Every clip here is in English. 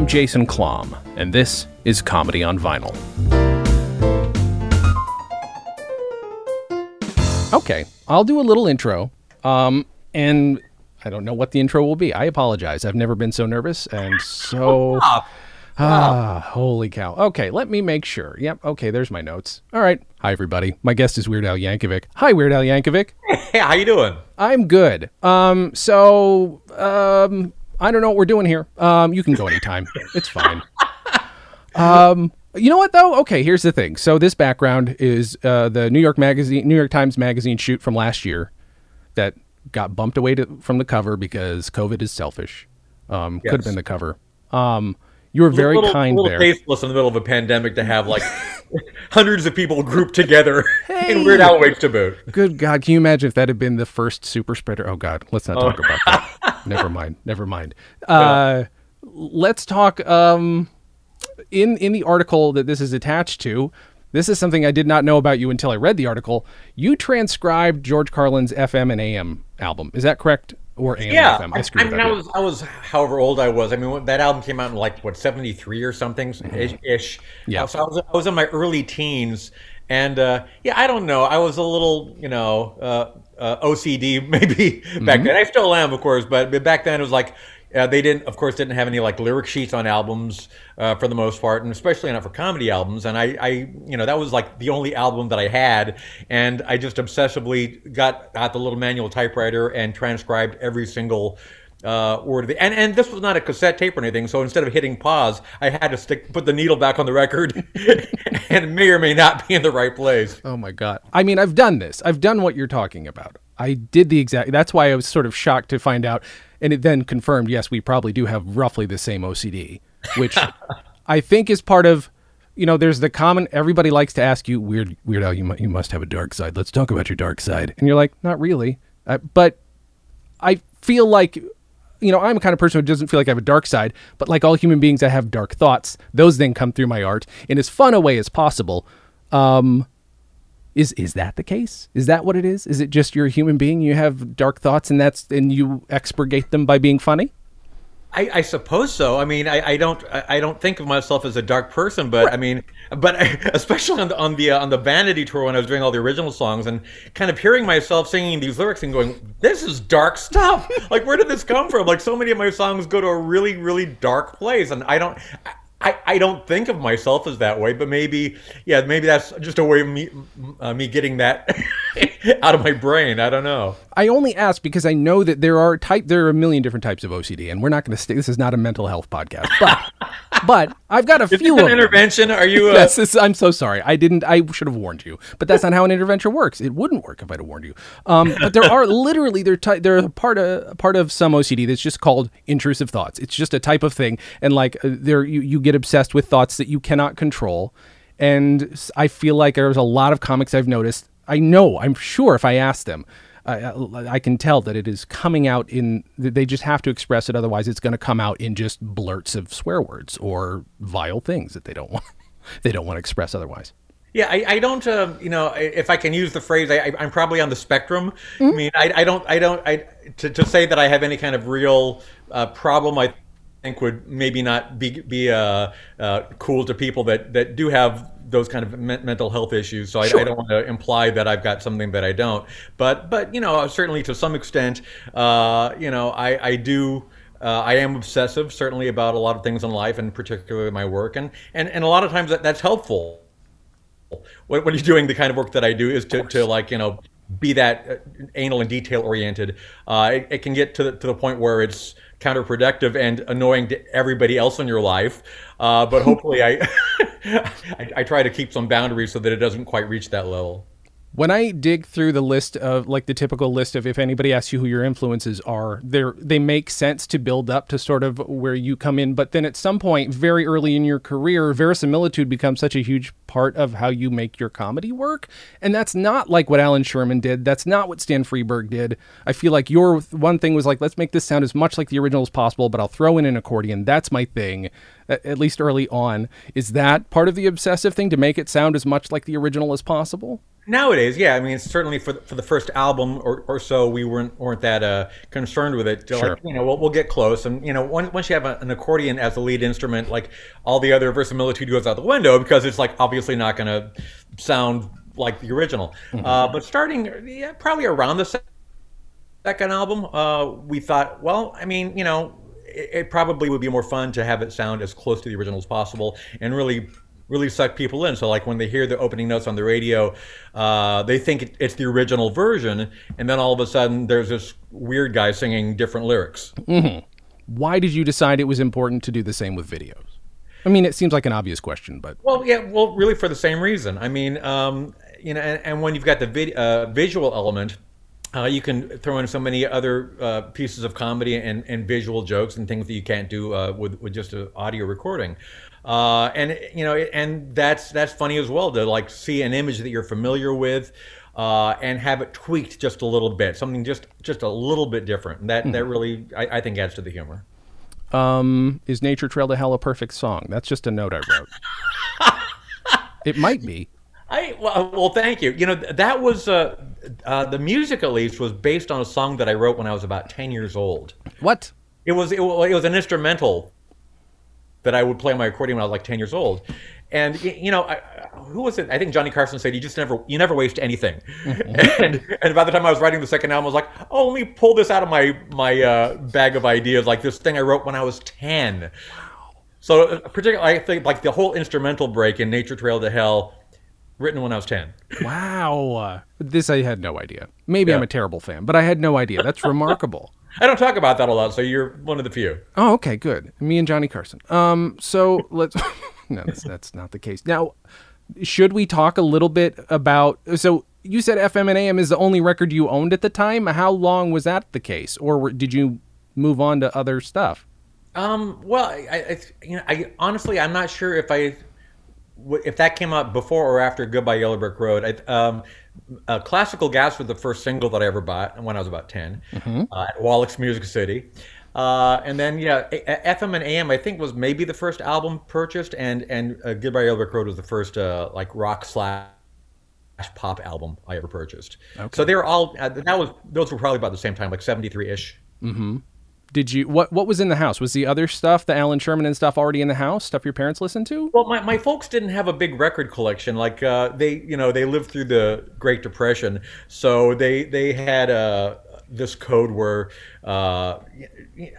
I'm Jason Klamm, and this is Comedy on Vinyl. Okay, I'll do a little intro. Um, and I don't know what the intro will be. I apologize. I've never been so nervous and so. Ah, holy cow. Okay, let me make sure. Yep, okay, there's my notes. All right. Hi, everybody. My guest is Weird Al Yankovic. Hi, Weird Al Yankovic. Hey, how you doing? I'm good. Um, so, um, I don't know what we're doing here. Um, you can go anytime. it's fine. Um, you know what though? Okay, here's the thing. So this background is uh, the New York Magazine, New York Times Magazine shoot from last year that got bumped away to, from the cover because COVID is selfish. Um, Could have been the cover. Um, you were very little, kind little there. tasteless in the middle of a pandemic to have like hundreds of people grouped together Hey. in weird waits to boot. Good God, can you imagine if that had been the first super spreader? Oh God, let's not talk about that. never mind. Never mind. Uh, let's talk. Um, in in the article that this is attached to, this is something I did not know about you until I read the article. You transcribed George Carlin's FM and AM album. Is that correct? Or Yeah, FM? I, screwed I mean, I was, I was, however old I was. I mean, that album came out in like what seventy three or something ish. ish. Mm-hmm. Yeah. so I was, I was in my early teens, and uh, yeah, I don't know. I was a little, you know, uh, uh, OCD maybe Mm-hmm. back then. I still am, of course, but back then it was like. Uh, they didn't, of course, didn't have any like lyric sheets on albums uh, for the most part, and especially not for comedy albums. And I, I, you know, that was like the only album that I had, and I just obsessively got out the little manual typewriter and transcribed every single uh, word of it. And and this was not a cassette tape or anything, so instead of hitting pause, I had to stick put the needle back on the record, and may or may not be in the right place. Oh my god. I mean, I've done this. I've done what you're talking about. I did the exact That's why I was sort of shocked to find out and it then confirmed yes, we probably do have roughly the same OCD, which I think is part of you know, there's the common everybody likes to ask you weird weird Al, you mu- you must have a dark side. Let's talk about your dark side. And you're like, not really. Uh, but I feel like you know, I'm a kind of person who doesn't feel like I have a dark side, but like all human beings, I have dark thoughts. Those then come through my art in as fun a way as possible. Um, is is that the case? Is that what it is? Is it just you're a human being? You have dark thoughts, and that's and you expurgate them by being funny? I, I suppose so. I mean, I, I don't I don't think of myself as a dark person, but I mean, but especially on the on the uh, on the Vanity tour when I was doing all the original songs and kind of hearing myself singing these lyrics and going, "This is dark stuff." like, where did this come from? Like, so many of my songs go to a really really dark place, and I don't. I, I don't think of myself as that way, but maybe, yeah, maybe that's just a way of me, uh, me getting that out of my brain. I don't know. I only ask because I know that there are type there are a million different types of OCD, and we're not going to stay. This is not a mental health podcast, but but I've got a Is few this an intervention? Are you? Uh, Yes, this- I'm so sorry. I didn't. I should have warned you, but that's not how an intervention works. It wouldn't work if I'd have warned you. Um, but there are literally there ty- there are a part of part of some OCD that's just called intrusive thoughts. It's just a type of thing, and like uh, there you you get obsessed with thoughts that you cannot control. And I feel like there's a lot of comics I've noticed. I know. I'm sure if I ask them. I, I can tell that it is coming out in. They just have to express it, otherwise, it's going to come out in just blurts of swear words or vile things that they don't want. They don't want to express otherwise. Yeah, I, I don't. Uh, you know, if I can use the phrase, I, I'm probably on the spectrum. I mean, I, I don't. I don't. I to, to say that I have any kind of real uh, problem, I think would maybe not be be uh, uh, cool to people that that do have those kind of men- mental health issues. So I, I don't want to imply that I've got something that I don't. But but you know, certainly to some extent, uh, you know, I I do. Uh, I am obsessive, certainly about a lot of things in life, and particularly my work, and and, and a lot of times that, that's helpful when, when you're doing the kind of work that I do is to, to like you know be that uh, anal and detail oriented. Uh, it, it can get to the, to the point where it's counterproductive and annoying to everybody else in your life. Uh, but hopefully, I, I I try to keep some boundaries so that it doesn't quite reach that level. When I dig through the list of like the typical list of if anybody asks you who your influences are, they they make sense to build up to sort of where you come in. But then at some point, very early in your career, verisimilitude becomes such a huge part of how you make your comedy work. And that's not like what Allan Sherman did. That's not what Stan Freberg did. I feel like your one thing was like, let's make this sound as much like the original as possible, but I'll throw in an accordion. That's my thing. At, least early on. Is that part of the obsessive thing to make it sound as much like the original as possible? Nowadays, yeah, I mean, certainly for the, for the first album or, or so, we weren't weren't that uh, concerned with it. Sure. Like, you know, we'll, we'll get close, and you know, once, once you have a, an accordion as the lead instrument, like all the other verisimilitude goes out the window because it's like obviously not going to sound like the original. Uh, but starting, yeah, probably around the second album, uh, we thought, well, I mean, you know, it, it probably would be more fun to have it sound as close to the original as possible, and really really suck people in. So like when they hear the opening notes on the radio, uh, they think it- it's the original version, and then all of a sudden there's this weird guy singing different lyrics. Why did you decide it was important to do the same with videos? I mean, it seems like an obvious question, but Well, yeah, well, really for the same reason. I mean, um, you know, and, and when you've got the vid- uh, visual element. Uh, you can throw in so many other uh, pieces of comedy and, and visual jokes and things that you can't do uh, with, with just an audio recording, uh, and you know, and that's that's funny as well to like see an image that you're familiar with, uh, and have it tweaked just a little bit, something just just a little bit different. And that that really I, I think adds to the humor. um, is Nature Trail to Hell a perfect song? That's just a note I wrote. it might be. I well, well, thank you. You know that was uh, uh, the music at least was based on a song that I wrote when I was about ten years old. What? It was it, it was an instrumental that I would play on my accordion when I was like ten years old, and you know I, who was it? I think Johnny Carson said you just never you never waste anything. and and by the time I was writing the second album, I was like, oh, let me pull this out of my my uh, bag of ideas, like this thing I wrote when I was ten. So uh, particularly, I think like the whole instrumental break in Nature Trail to Hell, written when I was ten. Wow. This I had no idea. Maybe I'm a terrible fan, but I had no idea. That's remarkable. I don't talk about that a lot, so you're one of the few. Oh, okay, good. Me and Johnny Carson. Um, so let's. no, that's, that's not the case. Now, should we talk a little bit about? So you said FM and AM is the only record you owned at the time. How long was that the case, or were, did you move on to other stuff? Um, well, I, I, you know, I honestly, I'm not sure if I, if that came out before or after Goodbye Yellow Brick Road. I, um, uh, Classical Gas was the first single that I ever bought when I was about 10 uh, at Wallach's Music City. Uh, and then, yeah, FM and AM, I think, was maybe the first album purchased, and and uh, Goodbye Yellow Brick Road was the first uh, like rock slash pop album I ever purchased. So they were all uh, that was those were probably about the same time, like 73 ish. Did you what what was in the house? Was the other stuff, the Allan Sherman and stuff, already in the house? Stuff your parents listened to? Well, my, my folks didn't have a big record collection. Like uh, they, you know, they lived through the Great Depression, so they they had uh, this code where uh,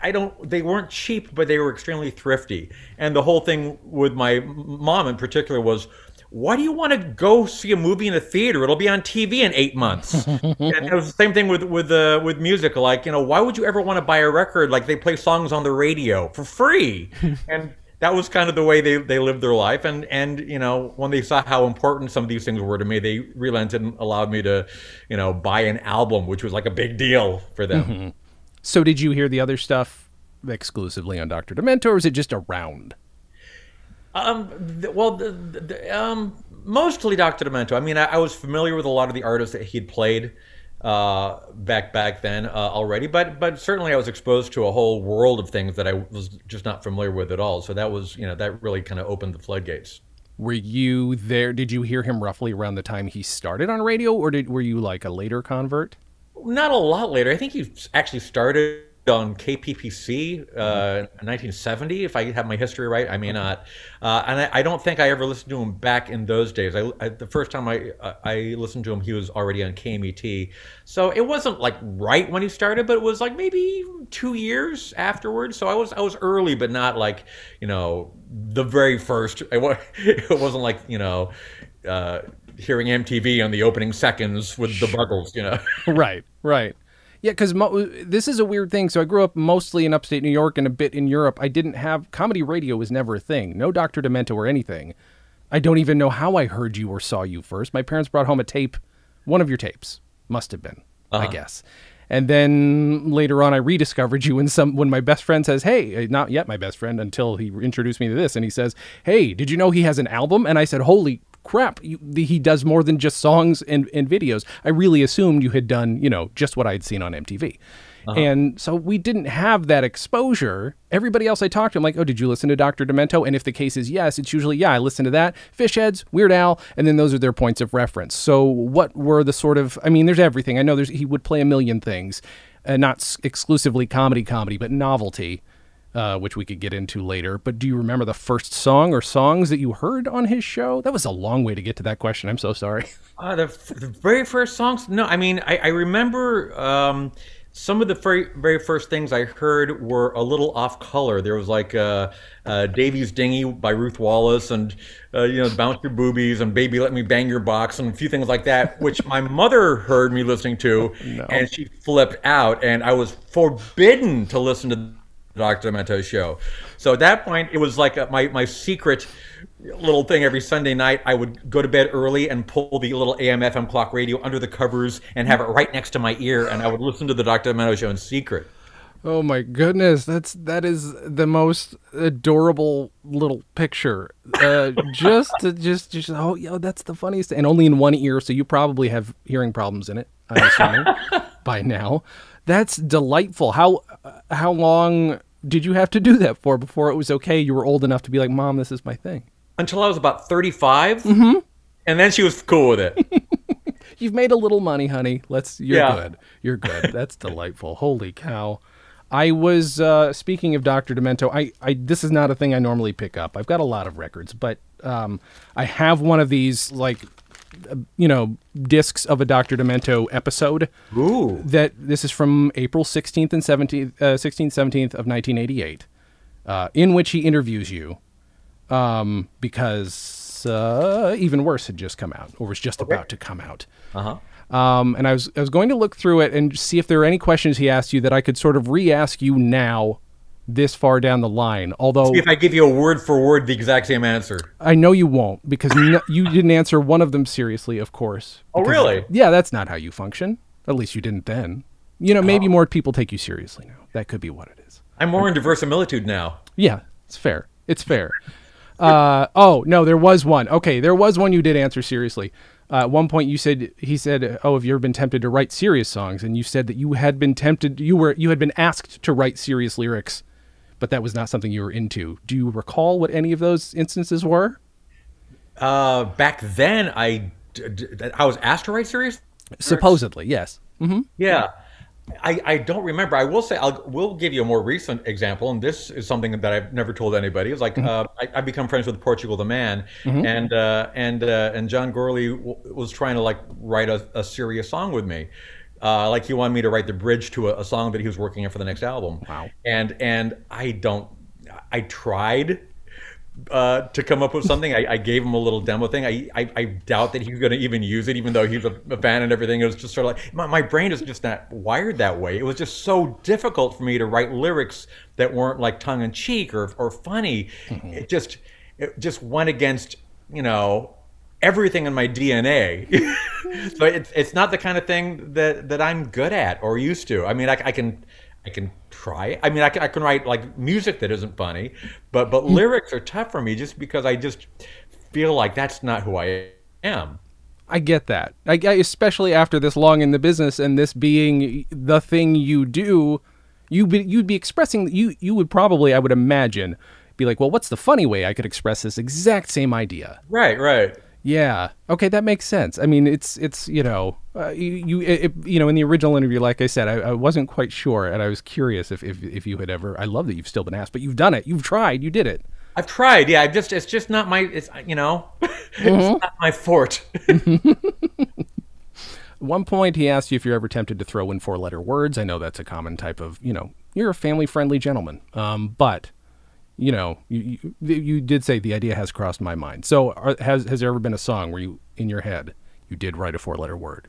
I don't. They weren't cheap, but they were extremely thrifty. And the whole thing with my mom in particular was. Why do you want to go see a movie in a theater? It'll be on TV in eight months. and it was the same thing with with uh, with music. Like, you know, why would you ever want to buy a record? Like, they play songs on the radio for free, and that was kind of the way they, they lived their life and and you know when they saw how important some of these things were to me they relented and allowed me to you know buy an album which was like a big deal for them So did you hear the other stuff exclusively on Dr. Demento, or is it just around? Um th- well the, the, the, um mostly dr demento i mean I, I was familiar with a lot of the artists that he'd played uh, back back then uh, already, but but certainly I was exposed to a whole world of things that I was just not familiar with at all. So that was you know that really kind of opened the floodgates. Were you there? Did you hear him roughly around the time he started on radio, or did were you like a later convert? Not a lot later. I think he actually started on KPPC uh, in 1970, if I have my history right. I may not. Uh, and I, I don't think I ever listened to him back in those days. I, I, the first time I, I listened to him, he was already on KMET. So it wasn't like right when he started, but it was like maybe two years afterwards. So I was I was early, but not like you know the very first. It it wasn't like you know. Uh, hearing MTV on the opening seconds with the Buggles, you know. right, right. Yeah, because mo- this is a weird thing. So I grew up mostly in upstate New York and a bit in Europe. I didn't have comedy radio was never a thing. No Dr. Demento or anything. I don't even know how I heard you or saw you first. My parents brought home a tape, one of your tapes, must have been, I guess. And then later on, I rediscovered you when some when my best friend says, "Hey, uh, not yet my best friend until he introduced me to this," and he says, "Hey, did you know he has an album?" And I said, "Holy crap, you, the, he does more than just songs and, and videos." I really assumed you had done, you know, just what I'd seen on MTV. And so we didn't have that exposure. Everybody else I talked to, I'm like, oh, did you listen to Dr. Demento? And if the case is yes, it's usually, yeah, I listened to that. Fishheads, Weird Al, and then those are their points of reference. So what were the sort of, I mean, there's everything. I know there's, he would play a million things, uh, not s- exclusively comedy, comedy, but novelty. Uh, which we could get into later. But do you remember the first song or songs that you heard on his show? That was a long way to get to that question. I'm so sorry. Uh, the, f- the very first songs? No, I mean, I, I remember um, some of the very, very first things I heard were a little off color. There was like uh, uh, Davy's Dinghy by Ruth Wallis and, uh, you know, Bounce Your Boobies and Baby Let Me Bang Your Box and a few things like that, which my mother heard me listening to and she flipped out and I was forbidden to listen to Dr. Demento show. So at that point, it was like a, my, my secret little thing every Sunday night. I would go to bed early and pull the little AM FM clock radio under the covers and have it right next to my ear, and I would listen to the Dr. Demento show in secret. Oh my goodness, that's that is the most adorable little picture. Uh, just to, just just oh yo, that's the funniest, and only in one ear, so you probably have hearing problems in it. I'm assuming by now. That's delightful. How how long did you have to do that for before it was okay? You were old enough to be like, Mom, this is my thing. Until I was about 35, and then she was cool with it. You've made a little money, honey. Let's. You're Yeah. good. You're good. That's delightful. Holy cow! I was uh, speaking of Dr. Demento. I, I this is not a thing I normally pick up. I've got a lot of records, but um, I have one of these like you know discs of a Dr. Demento episode. Ooh. That this is from April 16th and 17th, uh, 16th, 17th of 1988, uh, in which he interviews you um, because uh, even worse had just come out or was just about to come out. Uh huh. Um, and I was I was going to look through it and see if there are any questions he asked you that I could sort of re-ask you now, this far down the line. Although If I give you a word for word the exact same answer. I know you won't because no, you didn't answer one of them seriously, of course. Oh, Because- really? Yeah, that's not how you function. At least you didn't then. You know, maybe more people take you seriously now. That could be what it is. I'm more into verisimilitude now. Yeah, it's fair. It's fair. Uh, oh no, there was one. Okay, there was one you did answer seriously. Uh, at one point, you said he said, "Oh, have you ever been tempted to write serious songs?" And you said that you had been tempted. You were you had been asked to write serious lyrics, but that was not something you were into. Do you recall what any of those instances were? Uh, back then, I, I was asked to write serious Supposedly, yes. Yeah. I, I don't remember. I will say I'll will give you a more recent example, and this is something that I've never told anybody. It's like uh, I, I become friends with Portugal the Man, and uh, and uh, and John Gourley w- was trying to like write a, a serious song with me. Uh, like he wanted me to write the bridge to a, a song that he was working on for the next album. Wow. And and I don't. I tried uh, to come up with something. I, I gave him a little demo thing. I, I, I doubt that he's going to even use it, even though he's a, a fan and everything. It was just sort of like my, my brain is just not wired that way. It was just so difficult for me to write lyrics that weren't like tongue in cheek or, or funny. It just it just went against you know everything in my DNA. so it's it's not the kind of thing that that I'm good at or used to. I mean, I, I can I can try. I mean, I can, I can write like music that isn't funny, but but hmm. lyrics are tough for me just because I just feel like that's not who I am. I get that. I, I especially after this long in the business and this being the thing you do, you be, you'd be expressing you you would probably I would imagine be like, well, what's the funny way I could express this exact same idea? Right, right. Yeah. Okay, that makes sense. I mean, it's it's you know uh, you you, it, you know in the original interview, like I said, I, I wasn't quite sure, and I was curious if, if if you had ever. I love that you've still been asked, but you've done it. You've tried. You did it. I've tried. Yeah, I just it's just not my it's you know it's not my forte. At one point, he asked you if you're ever tempted to throw in four letter words. I know that's a common type of, you know, you're a family friendly gentleman. Um, but, you know, you, you, you did say the idea has crossed my mind. So, are, has, has there ever been a song where you, in your head, you did write a four letter word?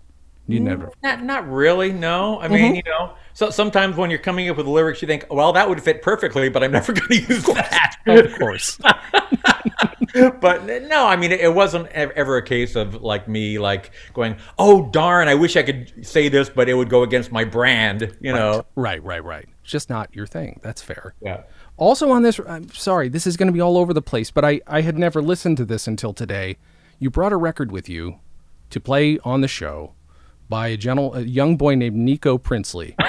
You mm, never. Not not really. No. I mean, mm-hmm. you know, so sometimes when you're coming up with lyrics, you think, well, that would fit perfectly, but I'm never going to use that. Of course. but no, I mean, it wasn't ever a case of like me like going, oh darn, I wish I could say this, but it would go against my brand, you know. right, right, right. It's just not your thing. That's fair. Yeah. Also on this, I'm sorry, this is going to be all over the place, but I, I had never listened to this until today. You brought a record with you to play on the show by a, gentle, a young boy named Nico Princely.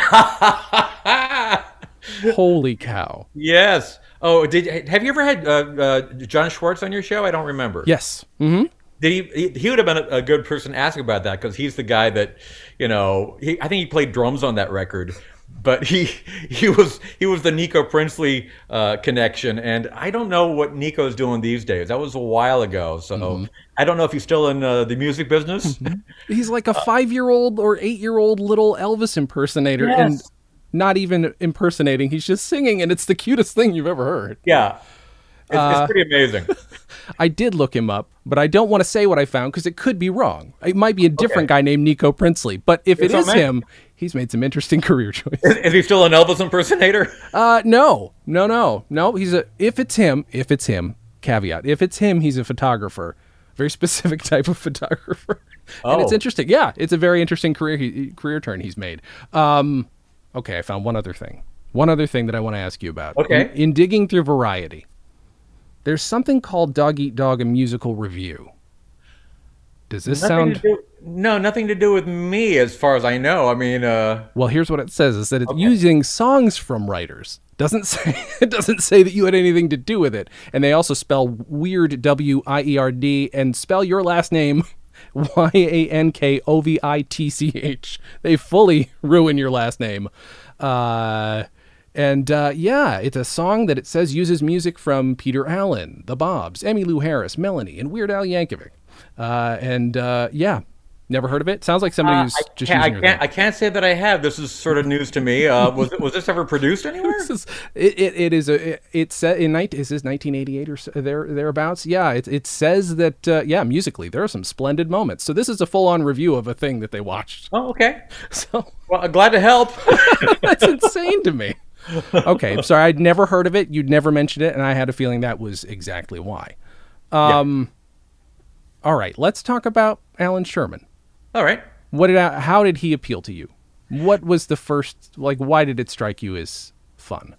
Holy cow. Yes. Oh, did have you ever had uh, uh, Jon Schwartz on your show? I don't remember. Yes. Mm-hmm. Did he? He would have been a, good person to ask about that because he's the guy that, you know, he, I think he played drums on that record, but he he was he was the Nico Princely uh, connection, and I don't know what Nico's doing these days. That was a while ago, so Mm-hmm. I don't know if he's still in uh, the music business. He's like a five year old or eight year old little Elvis impersonator and not even impersonating. He's just singing, and it's the cutest thing you've ever heard. yeah, it's, Uh, it's pretty amazing. I did look him up, but I don't want to say what I found because it could be wrong. It might be a different Okay. guy named Nico Princely, but if it It's is okay. him, he's made some interesting career choices. is, is he still an Elvis impersonator? Uh, no, no, no, no. He's a. If it's him, if it's him. Caveat: If it's him, he's a photographer, very specific type of photographer, and it's Oh. interesting. Yeah, it's a very interesting career he, career turn he's made. Um, okay, I found one other thing. One other thing that I want to ask you about. Okay. In, in digging through Variety, there's something called Dog Eat Dog, a musical review. Does this Nothing sound? do, no, nothing to do with me, as far as I know. I mean, uh, Well, here's what it says: is that it's using songs from writers. Doesn't say it doesn't say that you had anything to do with it. And they also spell weird W I E R D and spell your last name Y A N K O V I T C H. They fully ruin your last name. Uh, and uh, yeah, it's a song that it says uses music from Peter Allen, The Bobs, Emmylou Harris, Melanie, and Weird Al Yankovic. Uh, and uh, yeah, never heard of it. Sounds like somebody who's I just can't, I using your can't, I can't say that I have. This is sort of news to me. Uh, was was this ever produced anywhere? This is- it, it, it is a it, it's set in 19, is this 1988 or so, there thereabouts yeah it, it says that uh, yeah musically there are some splendid moments so this is a full-on review of a thing that they watched Oh, okay. so Well, glad to help. that's insane to me okay I'm sorry I'd never heard of it you'd never mentioned it and I had a feeling that was exactly why um all right let's talk about Allan Sherman All right. what did I- how did he appeal to you what was the first like why did it strike you as fun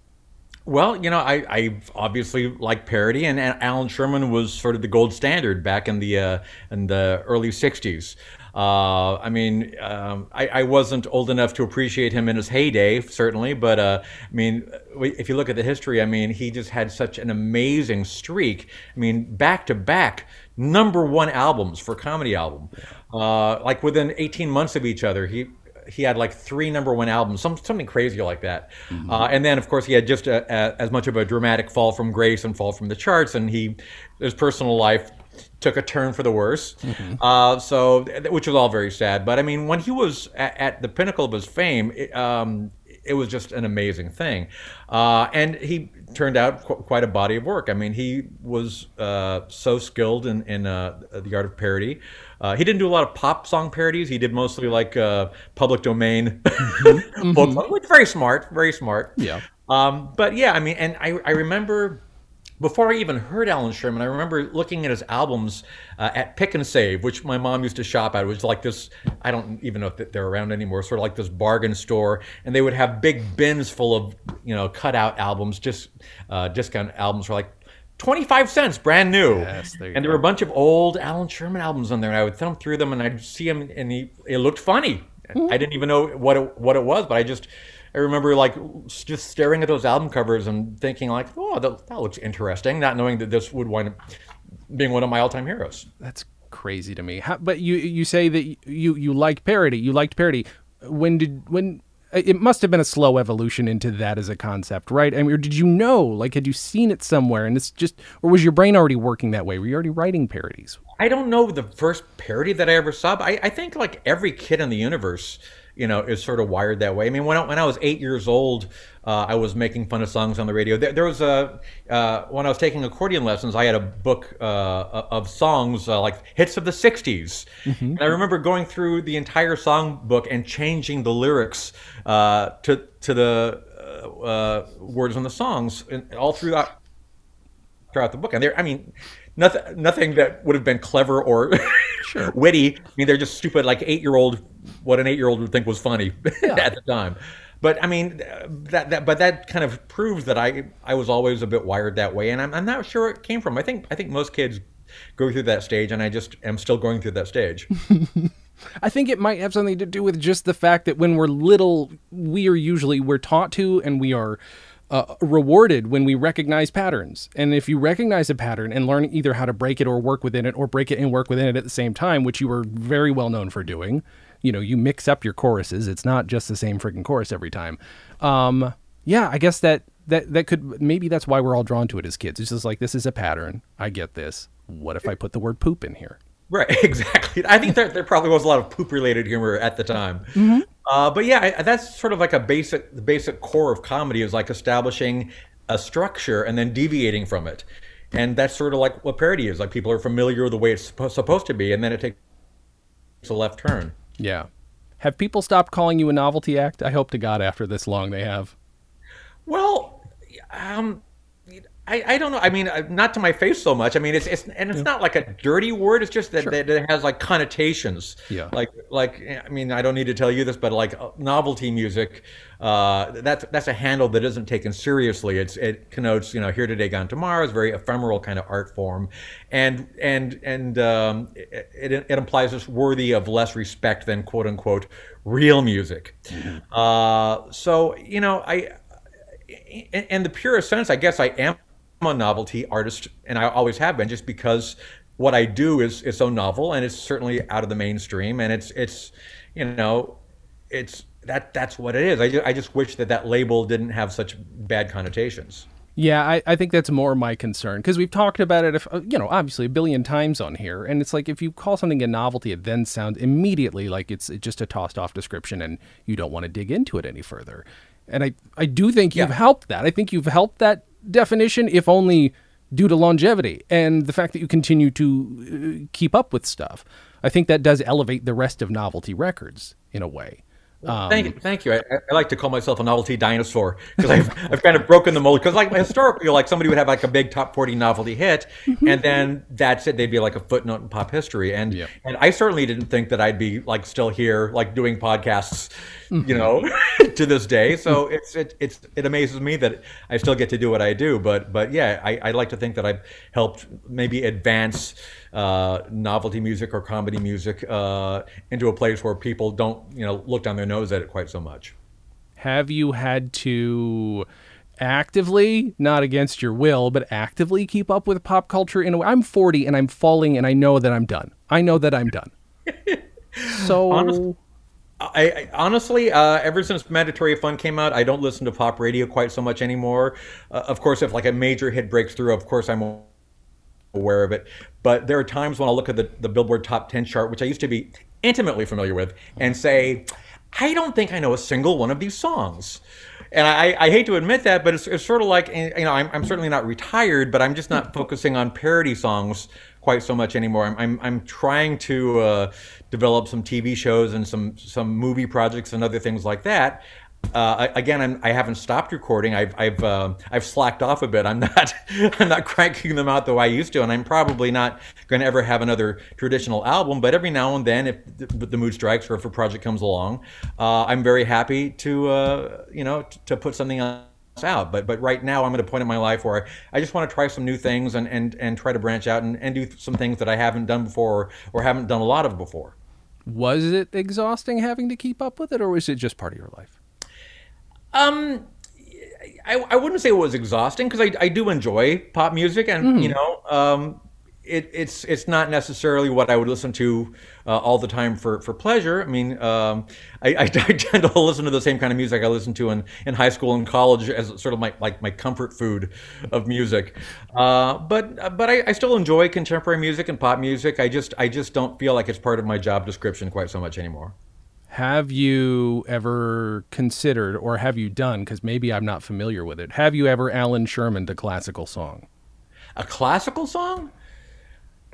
Well, you know, I, I obviously like parody, and, and Allan Sherman was sort of the gold standard back in the uh, in the early '60s. Uh, I mean, um, I, I wasn't old enough to appreciate him in his heyday, certainly, but uh, I mean, if you look at the history, I mean, he just had such an amazing streak. I mean, back to back number one albums for comedy album, uh, like within 18 months of each other. He he had like three number one albums, some, something crazy like that. Uh, and then, of course, he had just a, a, as much of a dramatic fall from grace and fall from the charts, and he his personal life took a turn for the worse. Uh, so, which was all very sad. But I mean, when he was at, at the pinnacle of his fame, it, um, it was just an amazing thing. Uh, and he turned out qu- quite a body of work. I mean, he was uh, so skilled in, in uh, the art of parody. Uh, he didn't do a lot of pop song parodies. He did mostly like uh, public domain folk song, which very smart, very smart. Yeah. Um, but yeah, I mean, and I, I remember before I even heard Allan Sherman, I remember looking at his albums uh, at Pick and Save, which my mom used to shop at. It was like this, I don't even know if they're around anymore, sort of like this bargain store. And they would have big bins full of, you know, cutout albums, just uh, discount albums for like 25 cents, brand new. Yes, there and there go. were a bunch of old Allan Sherman albums on there. And I would thumb through them and I'd see him and he, it looked funny. Hmm. I didn't even know what it, what it was, but I just, I remember like just staring at those album covers and thinking like, oh, that, that looks interesting, not knowing that this would wind up being one of my all-time heroes. That's crazy to me. How, but you you say that you you like parody. You liked parody. When did when it must have been a slow evolution into that as a concept, right? I mean, or did you know? Like, had you seen it somewhere, and it's just, or was your brain already working that way? Were you already writing parodies? I don't know the first parody that I ever saw, but I, I think like every kid in the universe, you know, is sort of wired that way. I mean, when I, when I was eight years old, uh, I was making fun of songs on the radio. There, there was a uh, when I was taking accordion lessons, I had a book uh, of songs uh, like hits of the '60s, and I remember going through the entire song book and changing the lyrics uh, to to the uh, words on the songs, and all throughout throughout the book. And they're, I mean, nothing, nothing that would have been clever or witty. I mean, they're just stupid, like eight year old, what an eight year old would think was funny at the time. But I mean, that, that, but that kind of proves that I, I was always a bit wired that way, and I'm, I'm not sure where it came from. I think, I think most kids go through that stage, and I just am still going through that stage. I think it might have something to do with just the fact that when we're little, we are usually we're taught to and we are uh, rewarded when we recognize patterns. And if you recognize a pattern and learn either how to break it or work within it, or break it and work within it at the same time, which you were very well known for doing, you know, you mix up your choruses. It's not just the same freaking chorus every time. Um, yeah, I guess that that that could maybe that's why we're all drawn to it as kids. It's just like this is a pattern. I get this. What if I put the word poop in here? Right, exactly. I think there, there probably was a lot of poop related humor at the time. Mm-hmm. Uh, but yeah, I, that's sort of like a basic, the basic core of comedy is like establishing a structure and then deviating from it. And that's sort of like what parody is. Like people are familiar with the way it's supposed to be, and then it takes a left turn. Yeah. Have people stopped calling you a novelty act? I hope to God after this long they have. Well, um, I, I don't know. I mean, uh, not to my face so much. I mean, it's, it's and it's yeah. not like a dirty word. It's just that, sure. that, it has like connotations. Yeah. Like like I mean, I don't need to tell you this, but like uh, novelty music, uh, that's that's a handle that isn't taken seriously. It's it connotes you know here today, gone tomorrow. It's very ephemeral kind of art form, and and and um, it, it, it implies it's worthy of less respect than quote unquote real music. Mm-hmm. Uh, so you know I. In, in the purest sense, I guess I am a novelty artist, and I always have been, just because what I do is is so novel, and it's certainly out of the mainstream, and it's it's you know it's that that's what it is. I just, I just wish that that label didn't have such bad connotations. Yeah, I, I think that's more my concern because we've talked about it, if, you know, obviously a billion times on here. And it's like if you call something a novelty, it then sounds immediately like it's just a tossed off description and you don't want to dig into it any further. And I, I do think you've yeah. helped that. I think you've helped that definition, if only due to longevity and the fact that you continue to uh, keep up with stuff. I think that does elevate the rest of novelty records in a way. Um, thank you, thank you. I, I, like to call myself a novelty dinosaur because I've, I've kind of broken the mold. Because like historically, like somebody would have like a big top forty novelty hit, mm-hmm. and then that's it. They'd be like a footnote in pop history. And yeah. and I certainly didn't think that I'd be like still here, like doing podcasts, mm-hmm. you know, to this day. So it's it it's it amazes me that I still get to do what I do. But but yeah, I, I like to think that I've helped maybe advance uh, novelty music or comedy music uh, into a place where people don't, you know, look down their nose at it quite so much. Have you had to actively, not against your will, but actively keep up with pop culture in a way? I'm 40 and I'm falling and I know that I'm done. I know that I'm done. so. Honestly, I, I, honestly, uh, ever since Mandatory Fun came out, I don't listen to pop radio quite so much anymore. Uh, of course, if like a major hit breaks through, of course I'm aware of it. But there are times when I'll look at the, the Billboard Top 10 chart, which I used to be intimately familiar with, and say, I don't think I know a single one of these songs. And I, I hate to admit that, but it's, it's sort of like, you know, I'm, I'm certainly not retired, but I'm just not focusing on parody songs quite so much anymore. I'm, I'm, I'm trying to uh, develop some TV shows and some, some movie projects and other things like that uh, again, I'm, I have not stopped recording. I've I've uh, I've slacked off a bit. I'm not I'm not cranking them out the way I used to, and I'm probably not going to ever have another traditional album. But every now and then, if the, the mood strikes or if a project comes along, uh, I'm very happy to uh, you know t- to put something else out. But but right now, I'm at a point in my life where I just want to try some new things and and and try to branch out and, and do some things that I haven't done before or, or haven't done a lot of before. Was it exhausting having to keep up with it, or was it just part of your life? Um, I, I wouldn't say it was exhausting because I, I do enjoy pop music and mm. you know um, it, it's it's not necessarily what I would listen to uh, all the time for, for pleasure. I mean, um, I, I, I, tend to listen to the same kind of music I listened to in, in high school and college as sort of my like my comfort food of music. Uh, but but I, I, still enjoy contemporary music and pop music. I just I just don't feel like it's part of my job description quite so much anymore. Have you ever considered, or have you done, because maybe I'm not familiar with it, have you ever Allan Sherman a classical song? A classical song?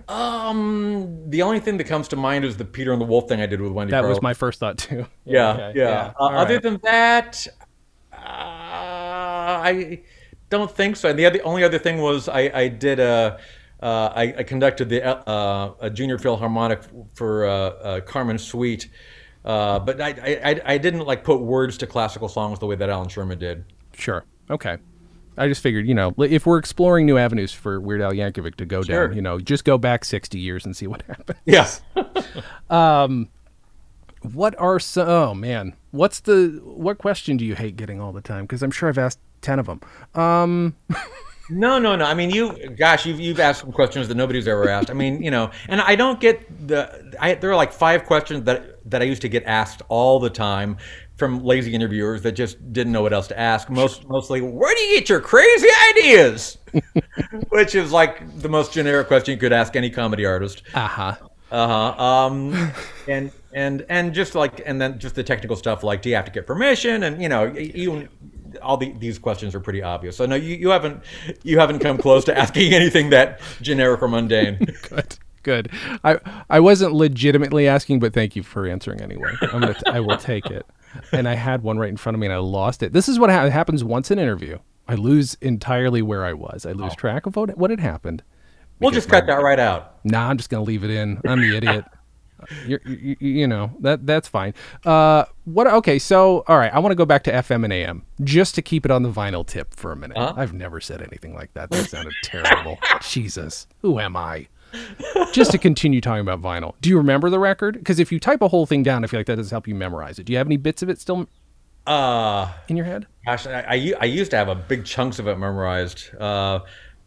Um, the only thing that comes to mind is the Peter and the Wolf thing I did with Wendy. That was my first thought too. Yeah, yeah. Yeah. yeah. Uh, other right. than that, uh, I don't think so. And the other, only other thing was I, I did a. Uh, I, I, conducted the uh, a junior philharmonic for uh, uh, Carmen Suite, uh, but I, I, I didn't like put words to classical songs the way that Allan Sherman did. Sure. Okay. I just figured, you know, if we're exploring new avenues for Weird Al Yankovic to go sure. down, you know, just go back 60 years and see what happens. Yes. um, What are some? Oh man, what's the what question do you hate getting all the time? Because I'm sure I've asked ten of them. Um, No, no, no. I mean, you, gosh, you've, you've asked some questions that nobody's ever asked. I mean, you know, and I don't get the. I, there are like five questions that that I used to get asked all the time from lazy interviewers that just didn't know what else to ask. Most mostly, where do you get your crazy ideas? Which is like the most generic question you could ask any comedy artist. uh huh. Uh huh. Um, and and and just like and then just the technical stuff like do you have to get permission and you know even all the, these questions are pretty obvious. So no, you, you haven't you haven't come close to asking anything that generic or mundane. Good. Good. I I wasn't legitimately asking, but thank you for answering anyway. I'm gonna t- I will take it. And I had one right in front of me, and I lost it. This is what ha- happens once an interview. I lose entirely where I was. I lose oh. track of what what had happened. We'll just cut that right out. Nah, I'm just gonna leave it in. I'm the idiot. You're, you, you know that that's fine. Uh, what? Okay, so all right, I want to go back to FM and AM just to keep it on the vinyl tip for a minute. Uh-huh. I've never said anything like that. That sounded terrible. Jesus, who am I? Just to continue talking about vinyl. Do you remember the record? Because if you type a whole thing down, I feel like that doesn't help you memorize it. Do you have any bits of it still Uh, in your head? gosh, I, I, I used to have a big chunks of it memorized. Uh,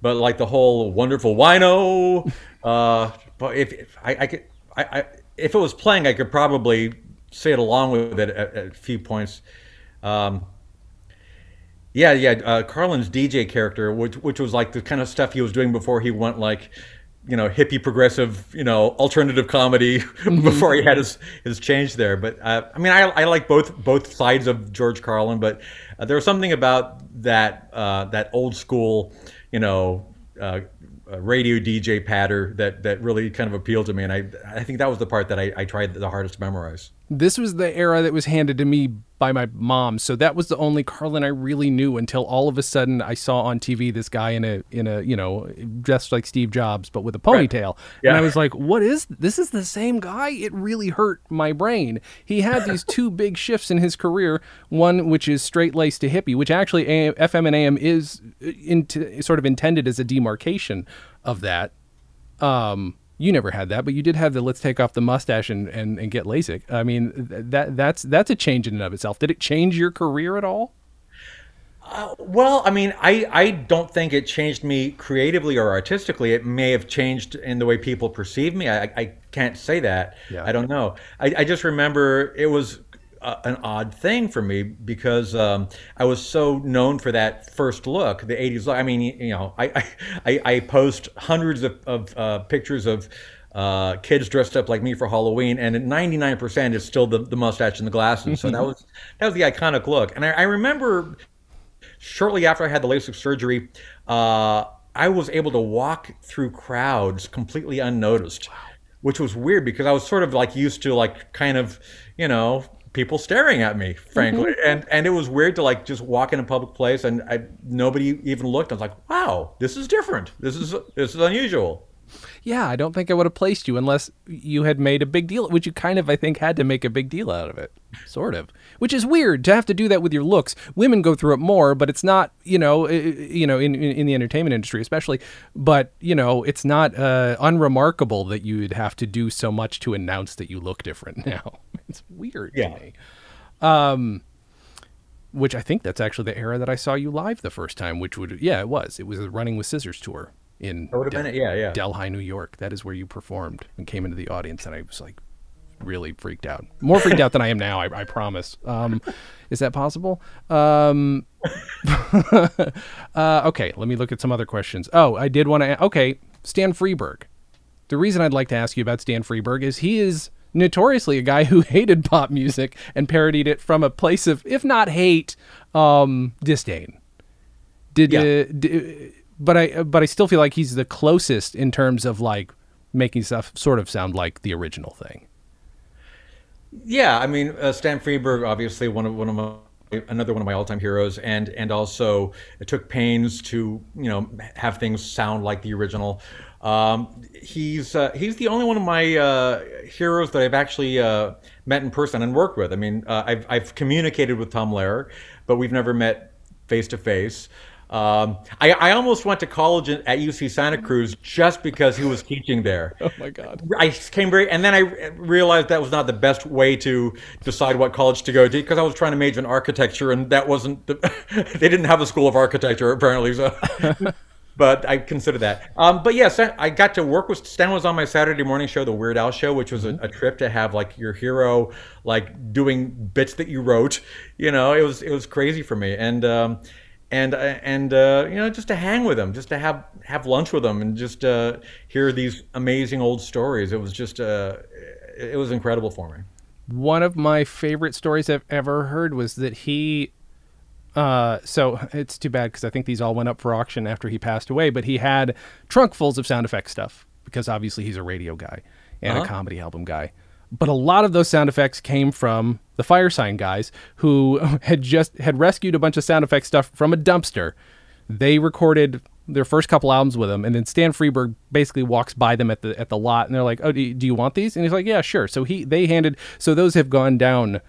but like the whole wonderful wino. Uh, but if, if I, I could, I, I, if it was playing, I could probably say it along with it at, at a few points. Um, yeah, yeah. Uh, Carlin's DJ character, which which was like the kind of stuff he was doing before he went like, you know, hippie progressive, you know, alternative comedy before he had his his change there. But uh, I mean, I, I like both both sides of George Carlin, but uh, there was something about that uh, that old school, you know. Uh, radio DJ patter that that really kind of appealed to me, and I I think that was the part that I, I tried the hardest to memorize. This was the era that was handed to me by my mom, so that was the only Carlin I really knew until all of a sudden I saw on TV this guy in a in a you know dressed like Steve Jobs but with a ponytail, and Yeah. I was like, "What is this? Is the same guy?" It really hurt my brain. He had these two big shifts in his career. One which is straight laced to hippie, which actually AM, FM and AM is uh, into, sort of intended as a demarcation of that. Um, you never had that, but you did have the let's take off the mustache and, and, and get LASIK. I mean, th- that that's that's a change in and of itself. Did it change your career at all? Uh, well, I mean, I, I don't think it changed me creatively or artistically. It may have changed in the way people perceive me. I, I can't say that. Yeah. I don't know. I, I just remember it was an odd thing for me because um, I was so known for that first look, the 80s look. I mean, you know, I, I, I post hundreds of, of uh, pictures of uh, kids dressed up like me for Halloween, and 99% is still the, the mustache and the glasses. So that was that was the iconic look. And I, I remember shortly after I had the LASIK surgery, uh, I was able to walk through crowds completely unnoticed, which was weird because I was sort of like used to like kind of, you know, people staring at me, frankly, and and it was weird to like just walk in a public place and I nobody even looked. I was like, wow, this is different. This is this is unusual. Yeah, I don't think I would have placed you unless you had made a big deal, which you kind of I think had to make a big deal out of it, sort of. Which is weird to have to do that with your looks. Women go through it more, but it's not, you know, you know, in, in in the entertainment industry especially. But you know, it's not uh, unremarkable that you'd have to do so much to announce that you look different now. It's weird Yeah. to me. Um, which I think that's actually the era that I saw you live the first time. Which would, yeah, it was. It was the Running with Scissors tour in Del- been. Yeah, yeah. Delhi, New York. That is where you performed and came into the audience, and I was like really freaked out. More freaked out than I am now. I, I promise. Um, is that possible? Um, uh, okay, let me look at some other questions. Oh, I did want to. Okay, Stan Freberg. The reason I'd like to ask you about Stan Freberg is he is notoriously a guy who hated pop music and parodied it from a place of, if not hate, um, disdain. Did, Yeah. uh, d- but I but I still feel like he's the closest in terms of like making stuff sort of sound like the original thing. Yeah, I mean, uh, Stan Freberg, obviously one of one of my another one of my all-time heroes, and and also it took pains to you know have things sound like the original. Um, he's uh, he's the only one of my uh, heroes that I've actually uh, met in person and worked with. I mean, uh, I've I've communicated with Tom Lehrer, but we've never met face to face. Um, I, I almost went to college at UC Santa Cruz just because he was teaching there. Oh my God! I came very, and then I realized that was not the best way to decide what college to go to because I was trying to major in architecture, and that wasn't. The, they didn't have a school of architecture apparently, so. but I consider that. Um, but yes, I got to work with Stan was on my Saturday morning show, the Weird Al show, which was a, a, trip to have like your hero like doing bits that you wrote. You know, it was it was crazy for me, and um, and uh, and uh, you know just to hang with him, just to have have lunch with him, and just uh, hear these amazing old stories. It was just uh, it was incredible for me. One of my favorite stories I've ever heard was that he uh, so it's too bad because I think these all went up for auction after he passed away. But he had trunkfuls of sound effects stuff because obviously he's a radio guy and uh-huh. a comedy album guy. But a lot of those sound effects came from the Firesign guys who had just had rescued a bunch of sound effects stuff from a dumpster. They recorded their first couple albums with him, and then Stan Freberg basically walks by them at the at the lot, and they're like, "Oh, do you, do you want these?" And he's like, "Yeah, sure." So he they handed so those have gone down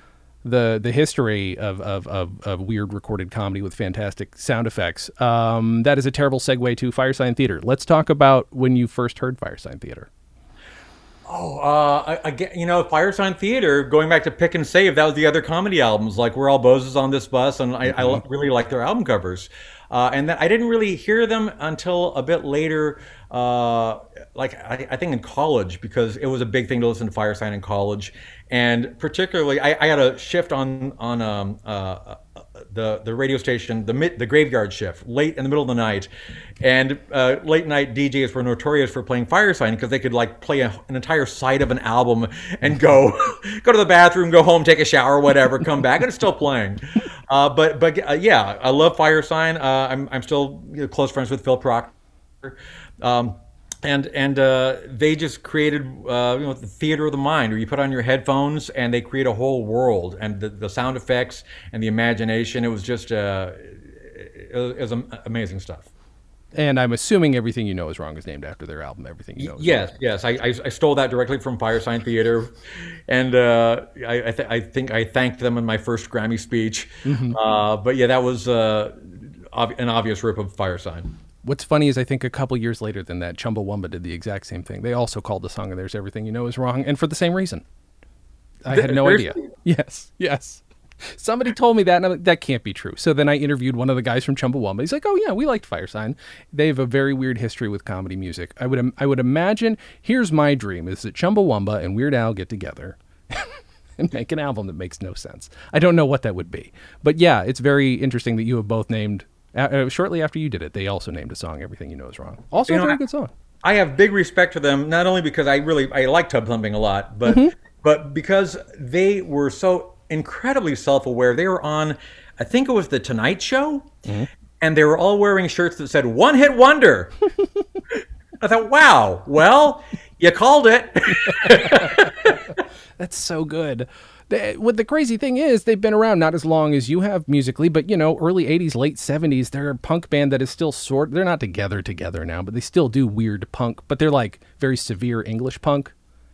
the the history of, of, of, of, weird recorded comedy with fantastic sound effects. Um, that is a terrible segue to Firesign Theater. Let's talk about when you first heard Firesign Theater. Oh, uh, again, you know, Firesign Theater. Going back to Pick and Save, that was the other comedy albums. Like We're All Bozos on This Bus, and I, mm-hmm. I really like their album covers. Uh, and then I didn't really hear them until a bit later, uh, like I, I, think in college, because it was a big thing to listen to Firesign in college and particularly I, I had a shift on on um, uh, the the radio station the mid, the graveyard shift late in the middle of the night, and uh, late night DJs were notorious for playing Firesign because they could like play a, an entire side of an album and go go to the bathroom, go home, take a shower, whatever, come back and it's still playing. Uh, but but uh, yeah, I love Firesign. Uh, I'm I'm still close friends with Phil Proctor. Um, and and uh, they just created uh, you know the theater of the mind where you put on your headphones and they create a whole world and the, the sound effects and the imagination it was just uh, it was, amazing stuff and I'm assuming everything you know is wrong is named after their album. Everything you know. yes, wrong. yes. I, I, I, stole that directly from Firesign Theater, and uh, I I, th- I, think I thanked them in my first Grammy speech. Mm-hmm. Uh, but yeah, that was uh, ob- an obvious rip of Firesign. What's funny is I think a couple years later than that, Chumbawamba did the exact same thing. They also called the song of theirs "Everything You Know Is Wrong," and for the same reason. I had no idea. Yes, yes. Somebody told me that, and I'm like, that can't be true. So then I interviewed one of the guys from Chumbawamba. He's like, "Oh yeah, we liked Firesign. They have a very weird history with comedy music. I would, I would imagine. Here's my dream: is that Chumbawamba and Weird Al get together." and make an album that makes no sense. I don't know what that would be. But yeah, it's very interesting that you have both named uh, shortly after you did it, they also named a song "Everything You Know Is Wrong." Also, you a very good song. I have big respect for them, not only because I really I like Tub Thumping a lot, but mm-hmm. but because they were so incredibly self-aware. They were on, I think it was the Tonight Show, mm-hmm. and they were all wearing shirts that said "One Hit Wonder." I thought, wow, well, you called it. That's so good what the crazy thing is, they've been around not as long as you have musically, but you know, early '80s, late '70s. They're a punk band that is still sort. They're not together together now, but they still do weird punk. But they're like very severe English punk.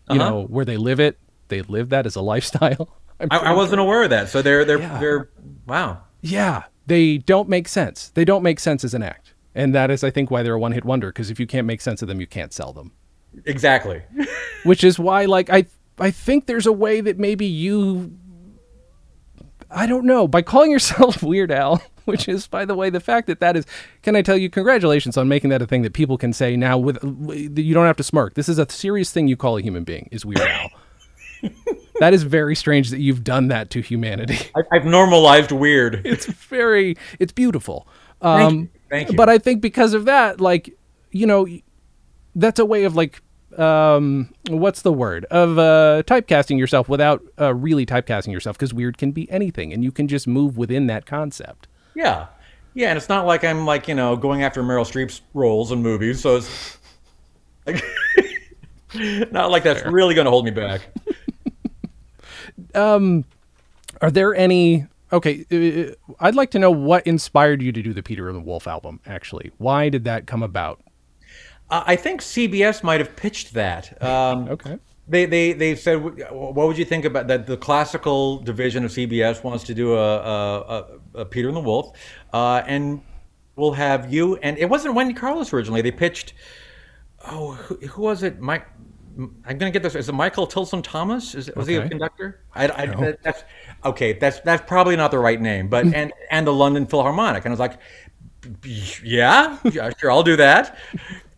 You uh-huh. know, where they live it, they live that as a lifestyle. I, I, wasn't sure. aware of that. So they're they're yeah. they're wow. Yeah, they don't make sense. They don't make sense as an act, and that is, I think, why they're a one hit wonder. Because if you can't make sense of them, you can't sell them. Exactly. Which is why, like, I I think there's a way that maybe you I don't know, by calling yourself Weird Al, which is by the way the fact that that is can I tell you congratulations on making that a thing that people can say now with you don't have to smirk. This is a serious thing you call a human being is Weird Al. that is very strange that you've done that to humanity. I've normalized weird. It's very it's beautiful. Um, Thank you. Thank you. But I think because of that like you know that's a way of like um, what's the word of uh, typecasting yourself without uh, really typecasting yourself because weird can be anything and you can just move within that concept. Yeah, yeah, and it's not like I'm like you know going after Meryl Streep's roles in movies, so it's like, not like that's Fair. really going to hold me back. um, are there any? Okay, uh, I'd like to know what inspired you to do the Peter and the Wolf album. Actually, why did that come about? I think CBS might have pitched that. Um, okay. They, they, they said, what would you think about that? The classical division of CBS wants to do a, a, a Peter and the Wolf. Uh, and we'll have you and it wasn't Wendy Carlos originally. They pitched. Oh, who, who was it? Mike. I'm gonna get this. Is it Michael Tilson Thomas? Is was he a conductor? I, I, that- that's okay. That's that's probably not the right name, but and and the London Philharmonic, and I was like, yeah, yeah, sure, I'll do that.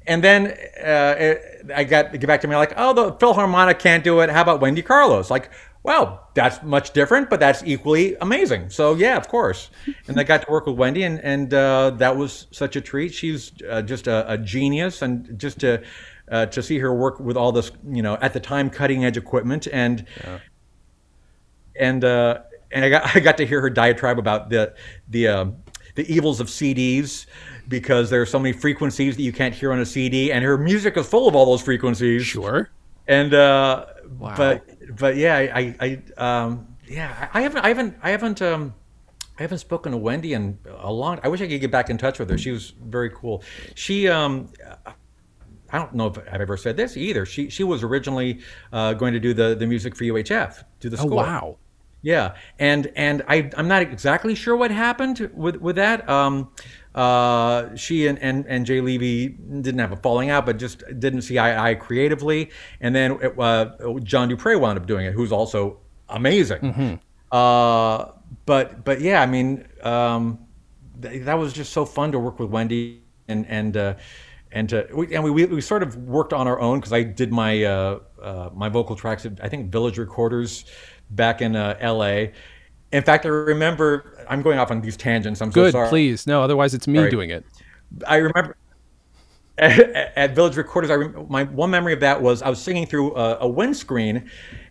And then uh, it- I got get back to me like, oh, the Philharmonic can't do it. How about Wendy Carlos? Like, well, that's much different, but that's equally amazing. So yeah, of course. And I got to work with Wendy, and and uh, that was such a treat. She's uh, just a, a genius, and just to uh, to see her work with all this, you know, at the time cutting edge equipment, and and uh, and I got I got to hear her diatribe about the the um, the evils of CDs because there are so many frequencies that you can't hear on a CD, and her music is full of all those frequencies. Sure. And uh, Wow. but but yeah, I I, um, yeah I haven't I haven't I haven't um. I haven't spoken to Wendy in a long. I wish I could get back in touch with her. She was very cool. She, um, I don't know if I've ever said this either. She she was originally uh, going to do the the music for UHF, do the school. Oh wow. Yeah, and and I I'm not exactly sure what happened with with that. Um, uh, she and, and and Jay Levey didn't have a falling out, but just didn't see eye to eye creatively. And then uh, John Du Prez wound up doing it, who's also amazing. Uh, but but yeah, I mean, um, th- that was just so fun to work with Wendy and and uh, and to, we, and we, we we sort of worked on our own because I did my uh, uh, my vocal tracks at I think Village Recorders back in uh, L.A. In fact, I remember I'm going off on these tangents. I'm so Good, sorry. please. No, otherwise it's me Sorry. doing it. I remember at, at Village Recorders. I rem- my one memory of that was I was singing through a, a windscreen,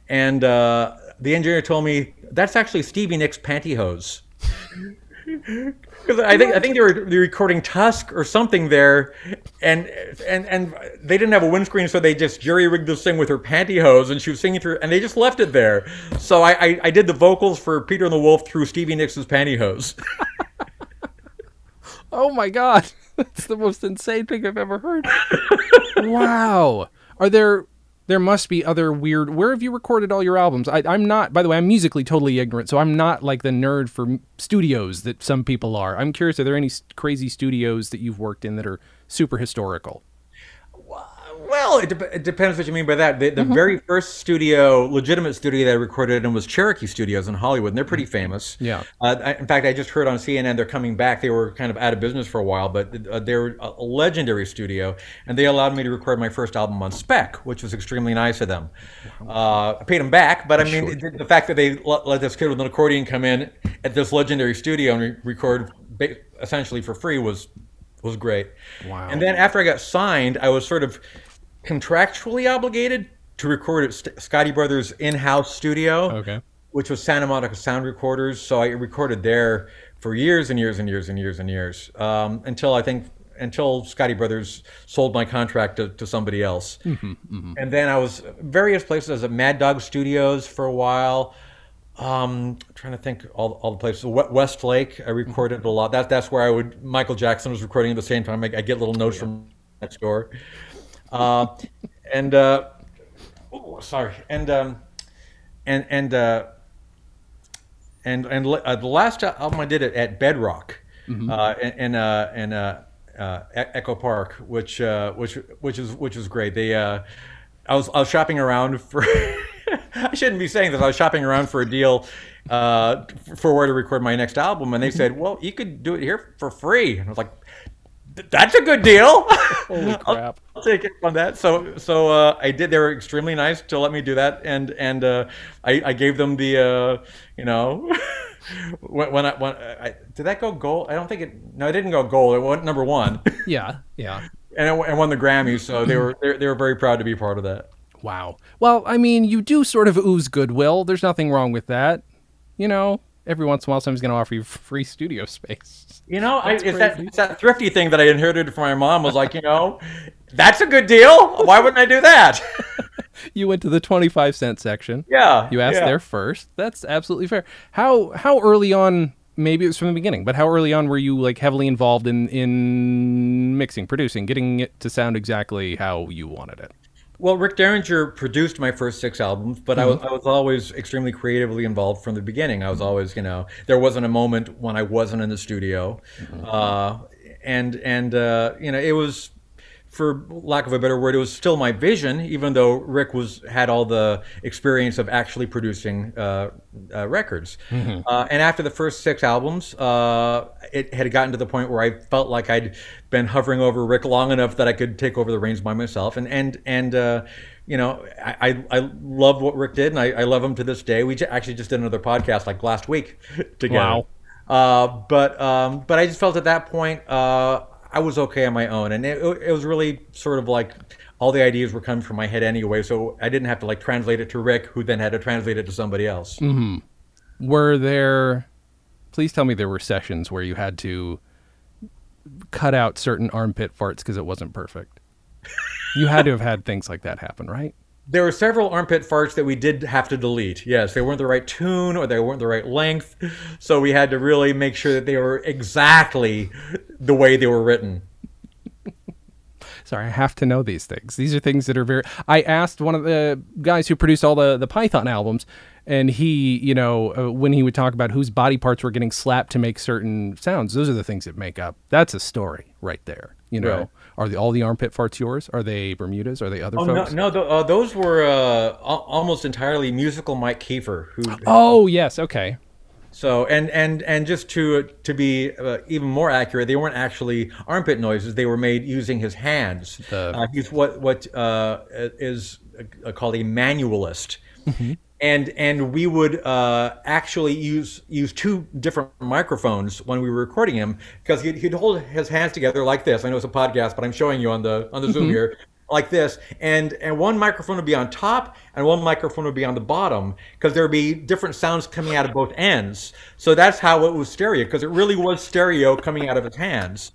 and uh, the engineer told me that's actually Stevie Nicks pantyhose. Because I think I think they were, they were recording Tusk or something there, and and and they didn't have a windscreen, so they just jury rigged this thing with her pantyhose, and she was singing through, and they just left it there. So I I, I did the vocals for Peter and the Wolf through Stevie Nicks' pantyhose. Oh my god. That's the most insane thing I've ever heard. wow. Are there there must be other weird where have you recorded all your albums? I, I'm not by the way, I'm musically totally ignorant, so I'm not like the nerd for studios that some people are. I'm curious, are there any crazy studios that you've worked in that are super historical? Well, it, dep it depends what you mean by that. The, the very first studio, legitimate studio that I recorded in was Cherokee Studios in Hollywood, and they're pretty famous. Yeah. Uh, I, in fact, I just heard on CNN they're coming back. They were kind of out of business for a while, but uh, they're a legendary studio, and they allowed me to record my first album on spec, which was extremely nice of them. Uh, I paid them back, but I mean, the, the fact that they let, let this kid with an accordion come in at this legendary studio and re- record ba- essentially for free was was great. Wow. And then after I got signed, I was sort of contractually obligated to record at St- Scotti Brothers in-house studio, Okay. which was Santa Monica Sound Recorders. So I recorded there for years and years and years and years and years um, until I think until Scotti Brothers sold my contract to, to somebody else. And then I was various places. I was at Mad Dog Studios for a while. Um, trying to think all, all the places. We- Westlake, I recorded a lot. That, that's where I would. Michael Jackson was recording at the same time. I, I get little notes from next door. Uh, and uh, oh, sorry, and um, and and uh, and and uh, the last album I did it at Bedrock, uh, in uh, in uh, uh, Echo Park, which uh, which which is which is great. They uh, I was I was shopping around for. I shouldn't be saying this. I was shopping around for a deal uh, for where to record my next album, and they said, "Well, you could do it here for free." And I was like, "Th- "That's a good deal." Holy crap. I'll take it on that. So, so uh, I did. They were extremely nice to let me do that, and and uh, I, I gave them the, uh, you know, when, when I when I did that go gold? I don't think it. No, it didn't go gold. It went number one, Yeah, yeah. and it, and won the Grammy. So they were they, they were very proud to be part of that. Wow. Well, I mean, you do sort of ooze goodwill. There's nothing wrong with that. You know, every once in a while, someone's going to offer you free studio space. You know, I, it's that it's that thrifty thing that I inherited from my mom. Was like, you know, that's a good deal. Why wouldn't I do that? You went to the 25 cent section. yeah, You asked yeah. there first. That's absolutely fair. How how early on? Maybe it was from the beginning, but how early on were you like heavily involved in in mixing, producing, getting it to sound exactly how you wanted it? Well, Rick Derringer produced my first six albums, but I, was, I was always extremely creatively involved from the beginning. I was always, you know, there wasn't a moment when I wasn't in the studio. Uh, and and uh, you know it was for lack of a better word, it was still my vision, even though Rick was had all the experience of actually producing uh, uh, records. Mm-hmm. Uh, and after the first six albums, uh, it had gotten to the point where I felt like I'd been hovering over Rick long enough that I could take over the reins by myself. And and and uh, you know, I, I love what Rick did, and I, I love him to this day. We actually just did another podcast like last week together. Wow. Uh, but um, but I just felt at that point I was okay on my own, and it, it was really sort of like all the ideas were coming from my head anyway, so I didn't have to like translate it to Rick, who then had to translate it to somebody else. Mm-hmm. Were there? Please tell me there were sessions where you had to cut out certain armpit farts because it wasn't perfect. you had to have had things like that happen, right? There were several armpit farts that we did have to delete. Yes, they weren't the right tune or they weren't the right length. So we had to really make sure that they were exactly the way they were written. Sorry, I have to know these things. These are things that are very. I asked one of the guys who produced all the the Python albums, and he, you know, uh, when he would talk about whose body parts were getting slapped to make certain sounds, those are the things that make up. That's a story right there. You know, right. Are the, all the armpit farts yours? Are they Bermudas? Are they other oh, folks? No, no th- uh, those were uh, almost entirely musical Mike Kieffer. Who? Oh yes, okay. So and and and just to to be uh, even more accurate, they weren't actually armpit noises. They were made using his hands. The... Uh, he's what what uh, is uh, called a manualist. Mm-hmm and and we would uh, actually use use two different microphones when we were recording him because he'd, he'd, hold his hands together like this. I know it's a podcast, but I'm showing you on the on the Zoom mm-hmm. here like this, and and one microphone would be on top and one microphone would be on the bottom because there would be different sounds coming out of both ends. So that's how it was stereo because it really was stereo coming out of his hands.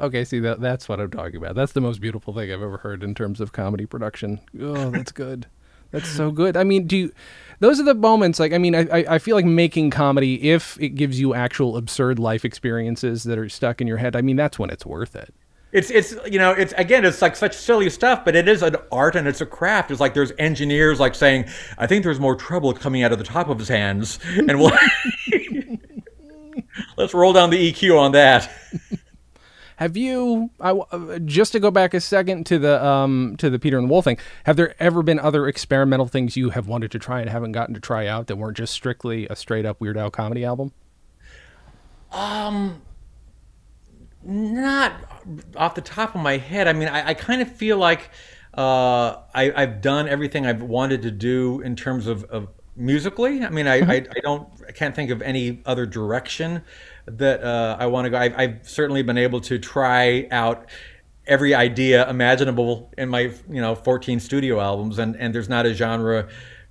Okay, see that that's what I'm talking about. That's the most beautiful thing I've ever heard in terms of comedy production. Oh, that's good. That's so good. I mean, do you, those are the moments like I mean, I I feel like making comedy if it gives you actual absurd life experiences that are stuck in your head. I mean, that's when it's worth it. It's it's you know it's again it's like such silly stuff, but it is an art and it's a craft. It's like there's engineers like saying, I think there's more trouble coming out of the top of his hands, and we'll let's roll down the EQ on that. Have you? I, uh, just to go back a second to the um, to the Peter and the Wolf thing. Have there ever been other experimental things you have wanted to try and haven't gotten to try out that weren't just strictly a straight up Weird Al comedy album? Um, not off the top of my head. I mean, I, I kind of feel like uh, I, have done everything I've wanted to do in terms of, of musically. I mean, I, mm-hmm. I, I, don't, I can't think of any other direction that uh, I want to go. I've, I've, certainly been able to try out every idea imaginable in my, you know, 14 studio albums, and and there's not a genre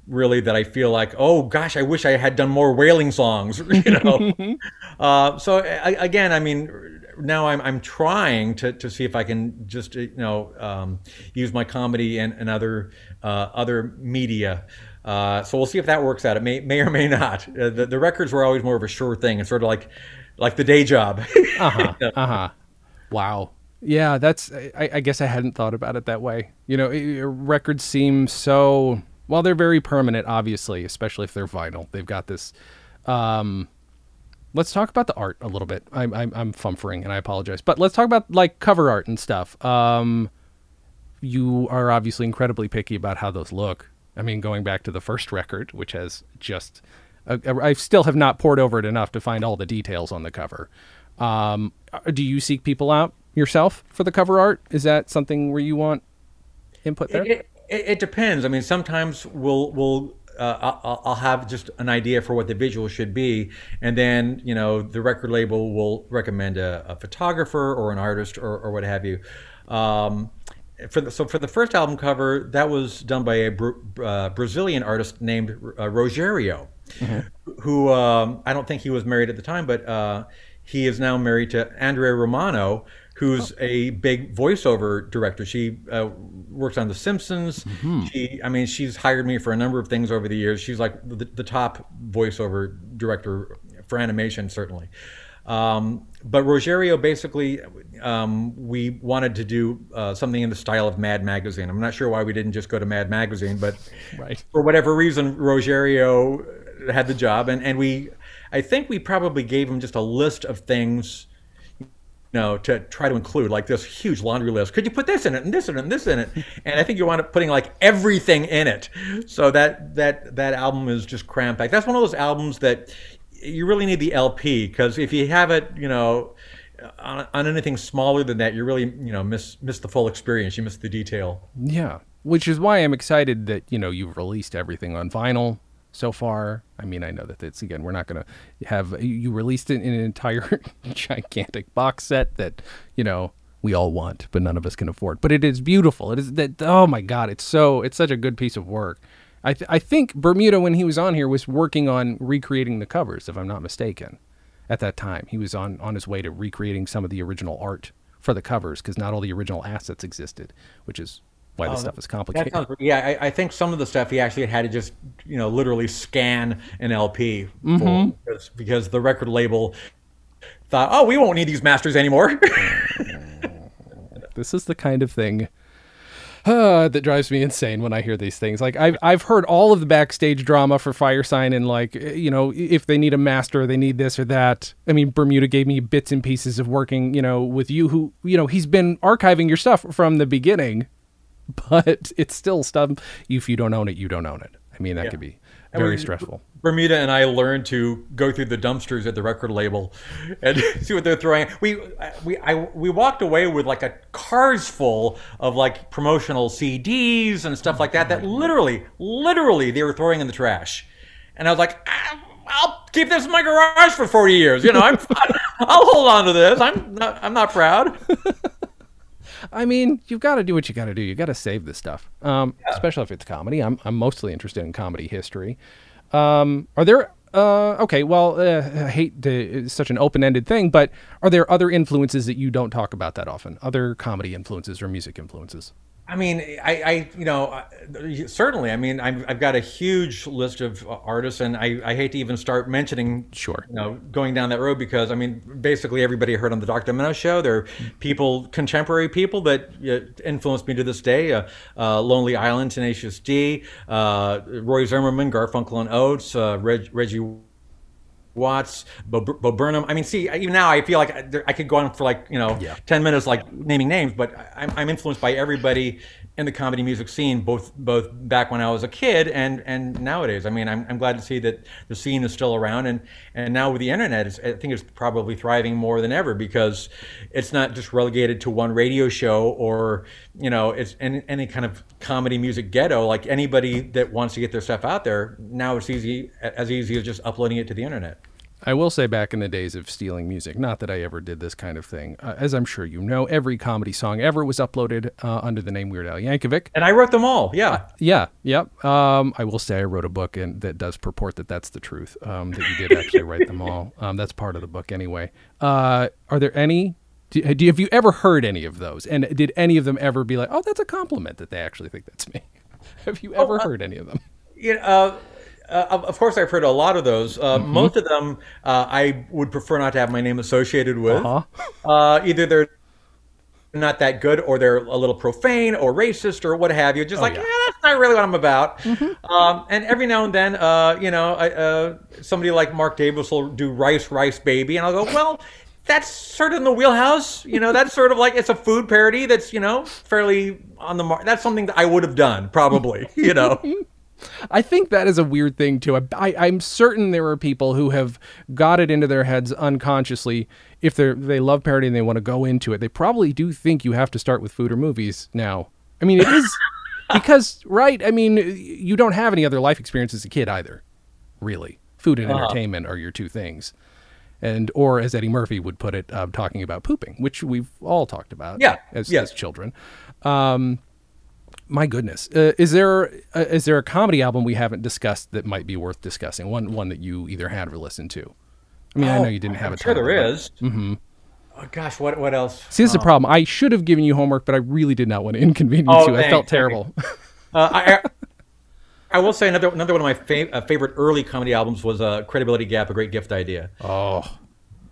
really that I feel like, oh gosh, I wish I had done more wailing songs, you know. uh, so I, again, I mean, now I'm I'm trying to, to see if I can just you know um, use my comedy and, and other uh, other media. Uh, so we'll see if that works out. It may may or may not. Uh, the, the records were always more of a sure thing. It's sort of like like the day job. uh huh. Uh huh. Wow. Yeah, that's. I, I, guess I hadn't thought about it that way. You know, records seem so. Well, they're very permanent, obviously, especially if they're vinyl. They've got this. Um, let's talk about the art a little bit. I'm I'm, I'm fumfering, and I apologize, but let's talk about like cover art and stuff. Um, you are obviously incredibly picky about how those look. I mean, going back to the first record, which has just uh, I still have not poured over it enough to find all the details on the cover. Um, uh, do you seek people out yourself for the cover art? Is that something where you want input there? It, it, it depends. I mean, sometimes we'll we'll uh, I'll, I'll, have just an idea for what the visual should be, and then you know the record label will recommend a, a photographer or an artist or, or what have you. Um, for the, so for the first album cover, that was done by a uh, Brazilian artist named uh, Rogério, mm-hmm. who um, I don't think he was married at the time, but uh, he is now married to Andrea Romano, who's oh. a big voiceover director. She uh, works on The Simpsons. Mm-hmm. She, I mean, she's hired me for a number of things over the years. She's like the, the top voiceover director for animation, certainly. Um, but Rogério basically, um, we wanted to do uh, something in the style of Mad Magazine. I'm not sure why we didn't just go to Mad Magazine, but right. for whatever reason, Rogério had the job, and, and we, I think we probably gave him just a list of things you know, to try to include like this huge laundry list. Could you put this in it and this in it and this in it? And I think you wind up putting like everything in it. So that that that album is just cramped back. That's one of those albums that you really need the LP because if you have it, you know, on, on anything smaller than that, you really you know miss miss the full experience. You miss the detail. Yeah, which is why I'm excited that you know you've released everything on vinyl so far. I mean, I know that it's again, we're not going to have you released it in an entire gigantic box set that you know we all want, but none of us can afford. But it is beautiful. It is that. Oh my God, it's so it's such a good piece of work. I th- I think Bermuda when he was on here was working on recreating the covers, if I'm not mistaken. At that time, he was on on his way to recreating some of the original art for the covers because not all the original assets existed, which is why the oh, stuff is complicated. Sounds, yeah, I, I, think some of the stuff he actually had to just, you know, literally scan an LP mm-hmm. because, because the record label thought, oh, we won't need these masters anymore. this is the kind of thing uh, that drives me insane when I hear these things. Like I've I've heard all of the backstage drama for Firesign and like you know if they need a master, they need this or that. I mean Bermuda gave me bits and pieces of working you know with you who you know he's been archiving your stuff from the beginning but it's still stuff. If you don't own it, you don't own it. I mean, that yeah. could be very we, stressful. Bermuda and I learned to go through the dumpsters at the record label and see what they're throwing. We we I, we walked away with like a cars full of like promotional CDs and stuff like that. That literally, literally, they were throwing in the trash. And I was like, ah, I'll keep this in my garage for forty years. You know, I'm I'll hold on to this. I'm not I'm not proud. I mean, you've got to do what you got to do. You got to save this stuff, um, yeah. especially if it's comedy. I'm I'm mostly interested in comedy history. Um, are there? Uh, okay, well, uh, I hate to, it's such an open-ended thing, but are there other influences that you don't talk about that often? Other comedy influences or music influences? I mean, I, I, you know, certainly. I mean, I've, I've got a huge list of artists, and I, I hate to even start mentioning, sure, you know, going down that road because I mean, basically everybody heard on the Dr. Demento show. There are people, contemporary people that influenced me to this day. Uh, uh, Lonely Island, Tenacious D, uh, Roy Zimmerman, Garfunkel and Oates, uh, Reg, Reggie Watts, Bo, Bo, Burnham. I mean, see, even now I feel like I, I could go on for like you know yeah. ten minutes, like naming names. But I'm, I'm influenced by everybody in the comedy music scene, both both back when I was a kid and and nowadays. I mean, I'm, I'm glad to see that the scene is still around, and and now with the internet, I think it's probably thriving more than ever because it's not just relegated to one radio show or you know it's any, any kind of comedy music ghetto. Like anybody that wants to get their stuff out there now, it's easy as easy as just uploading it to the internet. I will say back in the days of stealing music, not that I ever did this kind of thing. Uh, as I'm sure you know, every comedy song ever was uploaded uh, under the name Weird Al Yankovic. And I wrote them all, yeah. Uh, yeah, yep. Um, I will say I wrote a book and that does purport that that's the truth, um, that you did actually write them all. Um, that's part of the book anyway. Uh, are there any do, do, have you ever heard any of those? And did any of them ever be like, oh, that's a compliment that they actually think that's me? have you ever oh, uh, heard any of them? Yeah, uh, uh, of course, I've heard a lot of those. Uh, mm-hmm. Most of them, uh, I would prefer not to have my name associated with. Uh-huh. Uh, either they're not that good, or they're a little profane, or racist, or what have you. Just oh, like, yeah. eh, that's not really what I'm about. Mm-hmm. Um, and every now and then, uh, you know, uh, somebody like Mark Davis will do Rice, Rice Baby, and I'll go, well. That's sort of in the wheelhouse, you know. That's sort of like it's a food parody. That's you know fairly on the mark. That's something that I would have done probably, you know. I think that is a weird thing too. I, am certain there are people who have got it into their heads unconsciously. If they they love parody and they want to go into it, they probably do think you have to start with food or movies now. I mean, it is because right. I mean, you don't have any other life experience as a kid either, really. Food and uh-huh. entertainment are your two things. And or as Eddie Murphy would put it, uh, talking about pooping, which we've all talked about, yeah, as, yeah. as children. Um, my goodness, uh, is there uh, is there a comedy album we haven't discussed that might be worth discussing? One one that you either had or listened to. I mean, oh, I know you didn't have I'm a. Sure, there it, is. Mm-hmm. Oh, gosh, what what else? See, this is a oh. problem. I should have given you homework, but I really did not want to inconvenience oh, you. Thanks. I felt terrible. uh, I, I will say another another one of my fa- uh, favorite early comedy albums was uh, Credibility Gap, a great gift idea. Oh,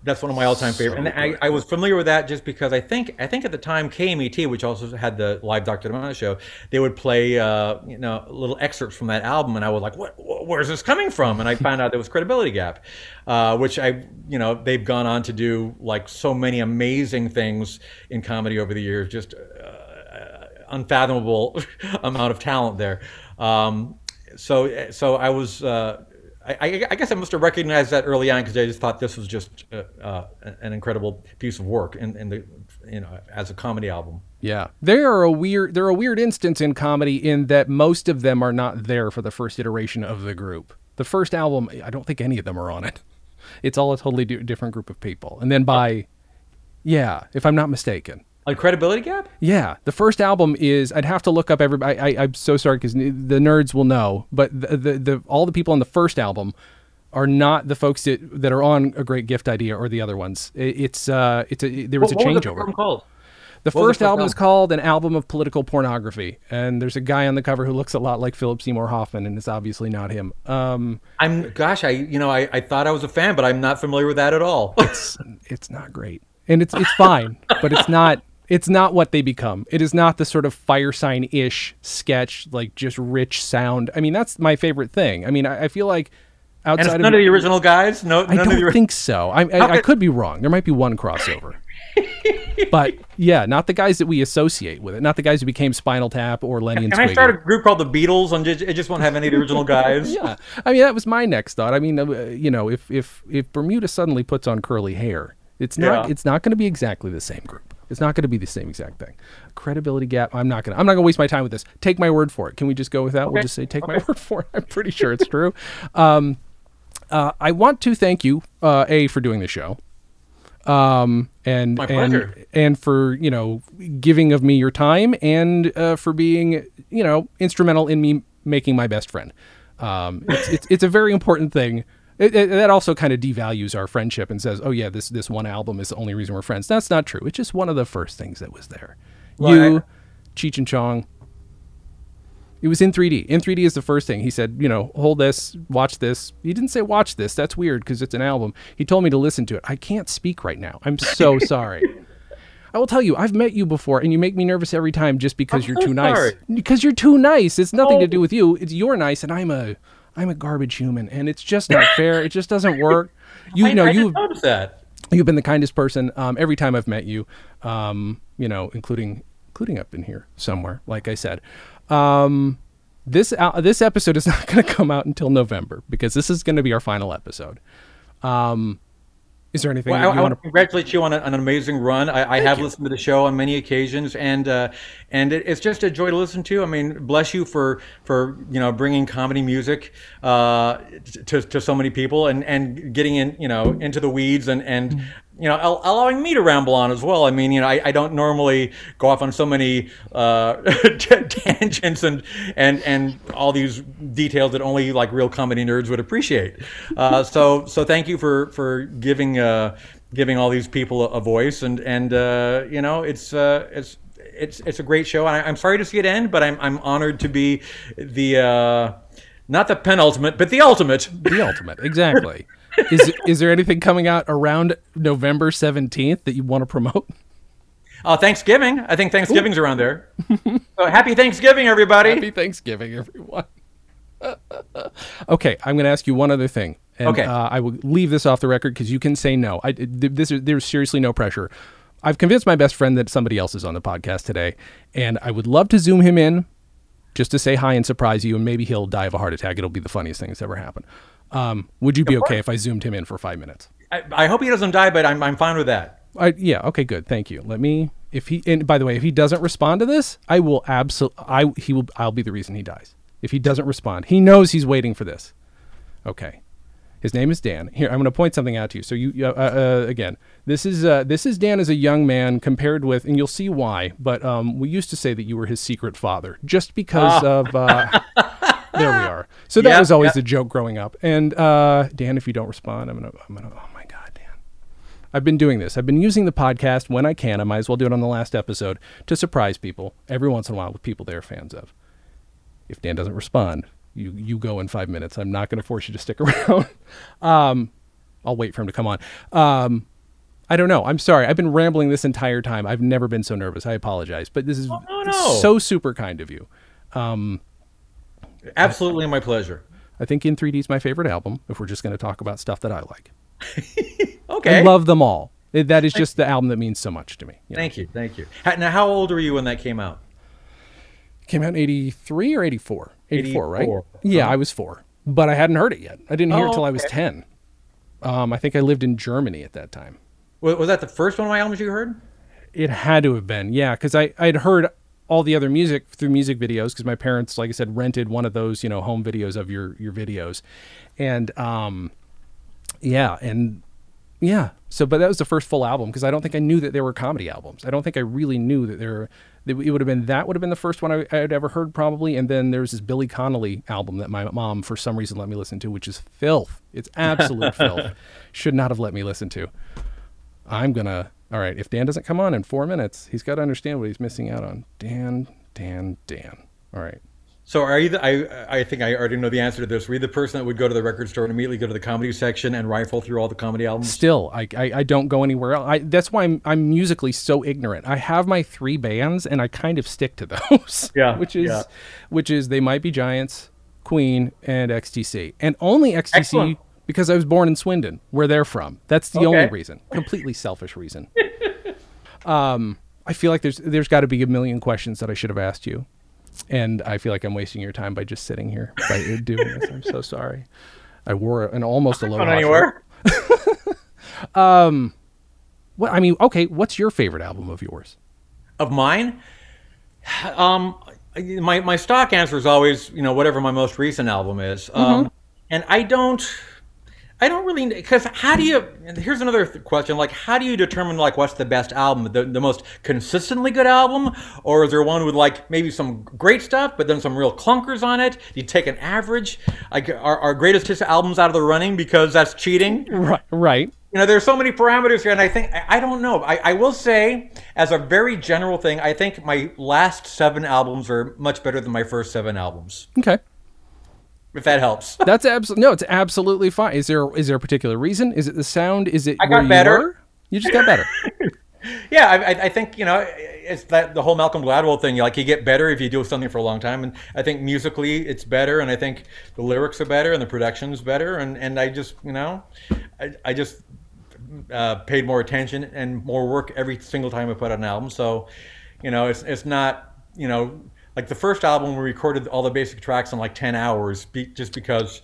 that's one of my all-time favorite, and I, I, was familiar with that just because I think I think at the time KMET, which also had the live Dr. Demento show, they would play uh, you know little excerpts from that album, and I was like, what, what where's this coming from? And I found out there was Credibility Gap, uh, which I, you know, they've gone on to do like so many amazing things in comedy over the years, just uh, unfathomable amount of talent there. Um, so, so I was. Uh, I, I, guess I must have recognized that early on because I just thought this was just uh, uh, an incredible piece of work in, in the you know as a comedy album. Yeah, they are a weird. They're a weird instance in comedy in that most of them are not there for the first iteration of the group. The first album, I don't think any of them are on it. It's all a totally different group of people, and then by, yeah, if I'm not mistaken. A credibility gap? Yeah, the first album is. I'd have to look up everybody. I, am so sorry because the nerds will know, but the, the, the all the people on the first album are not the folks that, that are on a great gift idea or the other ones. It, it's uh, it's a there was what, a changeover. What was the called? The first, first album is called An Album of Political Pornography, and there's a guy on the cover who looks a lot like Philip Seymour Hoffman, and it's obviously not him. Um, I'm gosh, I you know I, I thought I was a fan, but I'm not familiar with that at all. it's it's not great, and it's it's fine, but it's not it's not what they become. It is not the sort of fire sign ish sketch, like just rich sound. I mean, that's my favorite thing. I mean, I, I feel like outside and it's none of, of the original guys. No, I don't the, think so. I, I, I, could be wrong. There might be one crossover, but yeah, not the guys that we associate with it. Not the guys who became Spinal Tap or Lenny and Can I start a group called the Beatles and just, it just won't have any of the original guys? yeah, I mean that was my next thought. I mean, uh, you know, if if if Bermuda suddenly puts on curly hair, it's not yeah. it's not going to be exactly the same group. It's not going to be the same exact thing. Credibility gap. I'm not going to. I'm not going to waste my time with this. Take my word for it. Can we just go with that? Okay. We'll just say take okay. my word for it. I'm pretty sure it's true. Um, uh, I want to thank you, uh, a, for doing the show, um, and and and for you know giving of me your time and uh, for being you know instrumental in me making my best friend. Um, it's, it's it's a very important thing it, it, that also kind of devalues our friendship and says, "Oh yeah, this this one album is the only reason we're friends." That's not true. It's just one of the first things that was there. Well, you, I, Cheech and Chong. It was in 3D. In 3D is the first thing. He said, you know, hold this, watch this. He didn't say watch this. That's weird because it's an album. He told me to listen to it. I can't speak right now. I'm so sorry. I will tell you, I've met you before, and you make me nervous every time just because I'm you're so too sorry. nice. Because you're too nice. It's nothing oh. to do with you. It's you're nice, and I'm a I'm a garbage human, and it's just not fair. It just doesn't work. You know, I you that. You've been the kindest person um, every time I've met you. Um, you know, including including up in here somewhere. Like I said, um, this uh, this episode is not going to come out until November because this is going to be our final episode. Um, is there anything? Well, I, I want to congratulate you on, a, an amazing run. I, I have you. listened to the show on many occasions, and uh, and it, it's just a joy to listen to. I mean, bless you for for you know bringing comedy music uh, to, to so many people, and, and getting in you know into the weeds and and mm-hmm you know, allowing me to ramble on as well. I mean, you know, I, I don't normally go off on so many uh, tangents and and and all these details that only like real comedy nerds would appreciate. Uh, so so thank you for for giving uh, giving all these people a, a voice and and uh, you know, it's uh, it's it's it's a great show. I, am sorry to see it end, but I'm I'm honored to be the uh, not the penultimate, but the ultimate. The ultimate, exactly is is there anything coming out around November seventeenth that you want to promote? Uh, Thanksgiving. I think Thanksgiving's Ooh. around there. so happy Thanksgiving, everybody. Happy Thanksgiving, everyone. okay, I'm going to ask you one other thing. And, okay. Uh, I will leave this off the record because you can say no. I, this, is, there's seriously no pressure. I've convinced my best friend that somebody else is on the podcast today, and I would love to zoom him in just to say hi and surprise you, and maybe he'll die of a heart attack. It'll be the funniest thing that's ever happened. Um, would you be okay if I zoomed him in for five minutes? I, I hope he doesn't die, but I'm, I'm fine with that. I, yeah. Okay. Good. Thank you. Let me. If he. And by the way, if he doesn't respond to this, I will absolutely. I he will. I'll be the reason he dies. If he doesn't respond, he knows he's waiting for this. Okay. His name is Dan. Here, I'm going to point something out to you. So you, uh, uh, again, this is uh, this is Dan as a young man compared with, and you'll see why. But um, we used to say that you were his secret father, just because oh. of. There we are. So that was always yep. the joke growing up. And uh, Dan, if you don't respond, I'm gonna, I'm gonna. Oh my God, Dan. I've been doing this. I've been using the podcast when I can. I might as well do it on the last episode to surprise people every once in a while with people they're fans of. If Dan doesn't respond, you you go in five minutes. I'm not going to force you to stick around. um, I'll wait for him to come on. Um, I don't know. I'm sorry. I've been rambling this entire time. I've never been so nervous. I apologize, but this is oh, no. so super kind of you. Um, Absolutely my pleasure. I think In 3D is my favorite album. If we're just going to talk about stuff that I like, Okay. I love them all. That is just the album that means so much to me. you know. Thank you, thank you. Now, how old were you when that came out? Came out in 83 or 84? 84, right? 84. Yeah, I was four, but I hadn't heard it yet. I didn't hear it Oh, until I was okay. 10. Um, I think I lived in Germany at that time. Was, was that the first one of my albums you heard? It had to have been, yeah, because I I'd heard all the other music through music videos because my parents, like I said, rented one of those you know home videos of your your videos, and um, yeah, and yeah. So, but that was the first full album because I don't think I knew that there were comedy albums. I don't think I really knew that there. That it would have been that would have been the first one I, I had ever heard probably, and then there's this Billy Connolly album that my mom for some reason let me listen to, which is filth. It's absolute filth. Should not have let me listen to. I'm gonna. All right, if Dan doesn't come on in four minutes, he's got to understand what he's missing out on. Dan, Dan, Dan. All right. So are you? The, I I think I already know the answer to this. Were you the person that would go to the record store and immediately go to the comedy section and rifle through all the comedy albums? Still, I, I, I don't go anywhere else. I, that's why I'm, I'm musically so ignorant. I have my three bands, and I kind of stick to those. Yeah, which is, yeah. which is they might be Giants, Queen, and XTC, and only XTC Excellent. Because I was born in Swindon, where they're from. That's the only reason. Completely selfish reason. um, I feel like there's there's got to be a million questions that I should have asked you, and I feel like I'm wasting your time by just sitting here by doing this. I'm so sorry. I wore an almost a low Going anywhere? What I mean, okay, what's your favorite album of yours? Of mine, um, my my stock answer is always you know whatever my most recent album is, um, and I don't. I don't really because how do you? Here's another th- question: like, how do you determine like what's the best album, the, the most consistently good album, or is there one with like maybe some great stuff, but then some real clunkers on it? Do you take an average? Like, are, are greatest hits albums out of the running because that's cheating? Right, right. you know there's so many parameters here and i think i, I don't know I, I will say as a very general thing i think my last seven albums are much better than my first seven albums Okay, if that helps that's absolutely no, it's absolutely fine. Is there is there a particular reason? Is it the sound? Is it I got you better. were? You just got better. yeah I, I- I think you know it's that the whole malcolm gladwell thing like you get better if you do something for a long time and i think musically it's better and i think the lyrics are better and the production's better and, and i just you know i, I just uh, paid more attention and more work every single time I put out an album. So, you know, it's it's not you know like the first album we recorded all the basic tracks in like ten hours be, just because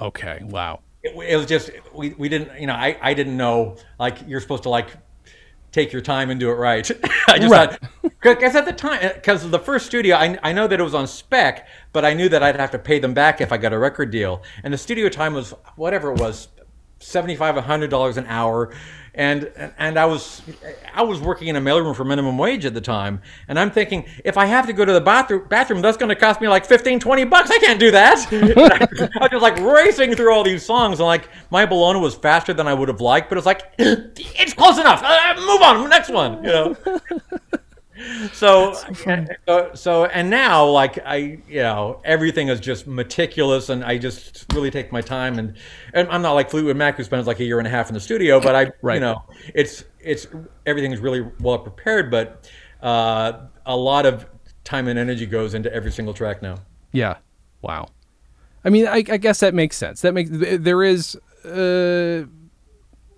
okay, wow. it, it was just we, we didn't you know I, I didn't know like you're supposed to like take your time and do it right. I just Right. thought because at the time because the first studio I, I know that it was on spec, but I knew that I'd have to pay them back if I got a record deal, and the studio time was whatever it was. 75 100 dollars an hour and and I was I was working in a mailroom for minimum wage at the time. And I'm thinking if I have to go to the bathroom bathroom that's going to cost me like 15 20 bucks. I can't do that. I was just like racing through all these songs. And like my Bologna was faster than I would have liked but it's like it's close enough. Uh, move on next one you know so, so so and now like I you know everything is just meticulous and I just really take my time and and I'm not like Fleetwood Mac who spends like a year and a half in the studio but I Right. you know it's it's everything is really well prepared but uh, a lot of time and energy goes into every single track now. Yeah, wow. I mean, I, I guess that makes sense. That makes there is. Uh,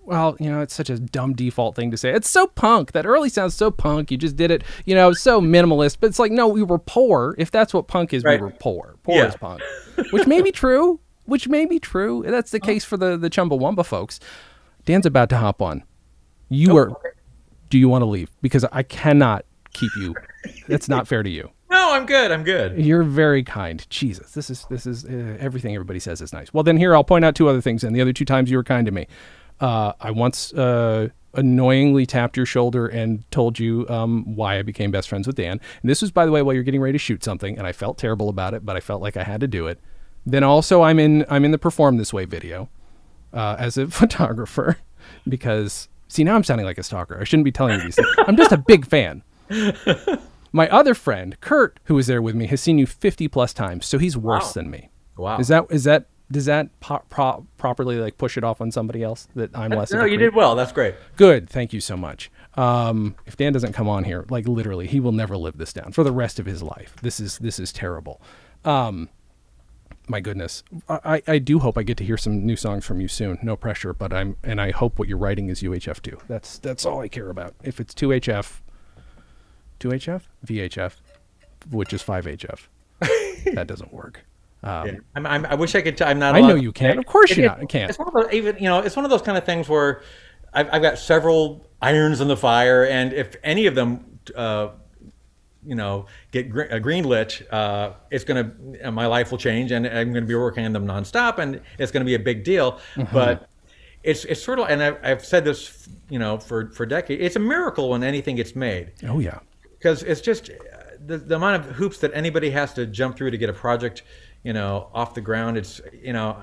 well, you know, it's such a dumb default thing to say. It's so punk. That early sounds so punk. You just did it, you know, so minimalist. But it's like, no, we were poor. If that's what punk is, Right. we were poor. Poor Yeah. is punk, which may be true. Which may be true. That's the case for the the Chumbawamba folks. Dan's about to hop on. You are. Do you want to leave? Because I cannot keep you. That's not fair to you. No, I'm good. I'm good. You're very kind. Jesus, this is this is uh, everything everybody says is nice. Well, then here I'll point out two other things. And the other two times you were kind to me, uh, I once uh, annoyingly tapped your shoulder and told you um, why I became best friends with Dan. And this was, by the way, while you're getting ready to shoot something, and I felt terrible about it, but I felt like I had to do it. Then also, I'm in I'm in the perform this way video uh, as a photographer because see now I'm sounding like a stalker. I shouldn't be telling you these things. I'm just a big fan. My other friend, Kurt, who was there with me, has seen you 50 plus times, so he's worse Wow. than me. Wow. Is that is that does that po- pro- properly like push it off on somebody else that I'm less? no, you did well. That's great. Good. Thank you so much. Um, if Dan doesn't come on here, like literally, he will never live this down for the rest of his life. This is this is terrible. Um, my goodness, I, I do hope I get to hear some new songs from you soon. No pressure, but I'm and I hope what you're writing is UHF too. That's that's all I care about. If it's two HF, two HF, VHF, which is five HF, that doesn't work. Um, Yeah. I'm, I'm, I wish I could. T- I'm not. I know you can. Of course It- you it- can't. It's one of those, even you know, it's one of those kind of things where I've, I've got several irons in the fire, and if any of them, uh, you know, get gr- uh, greenlit, uh, it's gonna uh, my life will change, and I'm gonna be working on them nonstop, and it's gonna be a big deal. Mm-hmm. But it's it's sort of, and I've, I've said this, you know, for for decades. It's a miracle when anything gets made oh yeah, because it's just uh, the, the amount of hoops that anybody has to jump through to get a project, you know, off the ground. It's you know,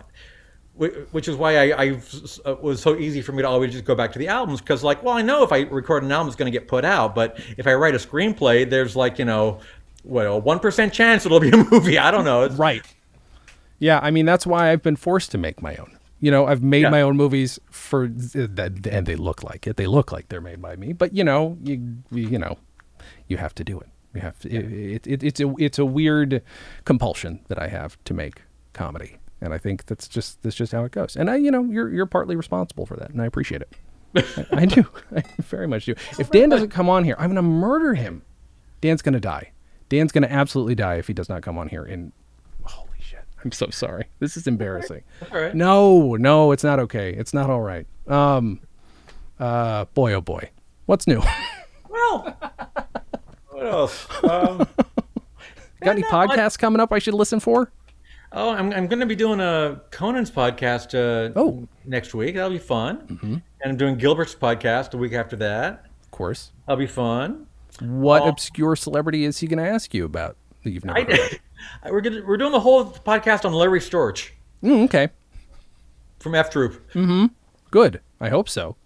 which is why I, I uh, was so easy for me to always just go back to the albums because like, well, I know if I record an album, it's going to get put out, but if I write a screenplay, there's like you know, what a one percent chance it'll be a movie. I don't know. It's, right. Yeah, I mean that's why I've been forced to make my own. You know, I've made Yeah. my own movies for that, and they look like it. They look like they're made by me. But you know, you you know, you have to do it. You have to. It, it, it's a it's a weird compulsion that I have to make comedy, and I think that's just that's just how it goes. And I, you know, you're you're partly responsible for that, and I appreciate it. I, I do. I very much do. If Dan doesn't come on here, I'm going to murder him. Dan's going to die. Dan's going to absolutely die if he does not come on here. And holy shit, I'm so sorry. This is embarrassing. all right. No, no, it's not okay. It's not all right. Um, uh, boy, oh boy, what's new? Well, what else? Um, Got any podcasts coming up I should listen for? Oh, I'm, I'm going to be doing a Conan's podcast uh, Oh. next week. That'll be fun. Mm-hmm. And I'm doing Gilbert's podcast a week after that. Of course. That'll be fun. What obscure celebrity is he going to ask you about that you've never? I, we're, gonna, we're doing the whole podcast on Larry Storch Mm, okay, from F Troop. Hmm. good. I hope so.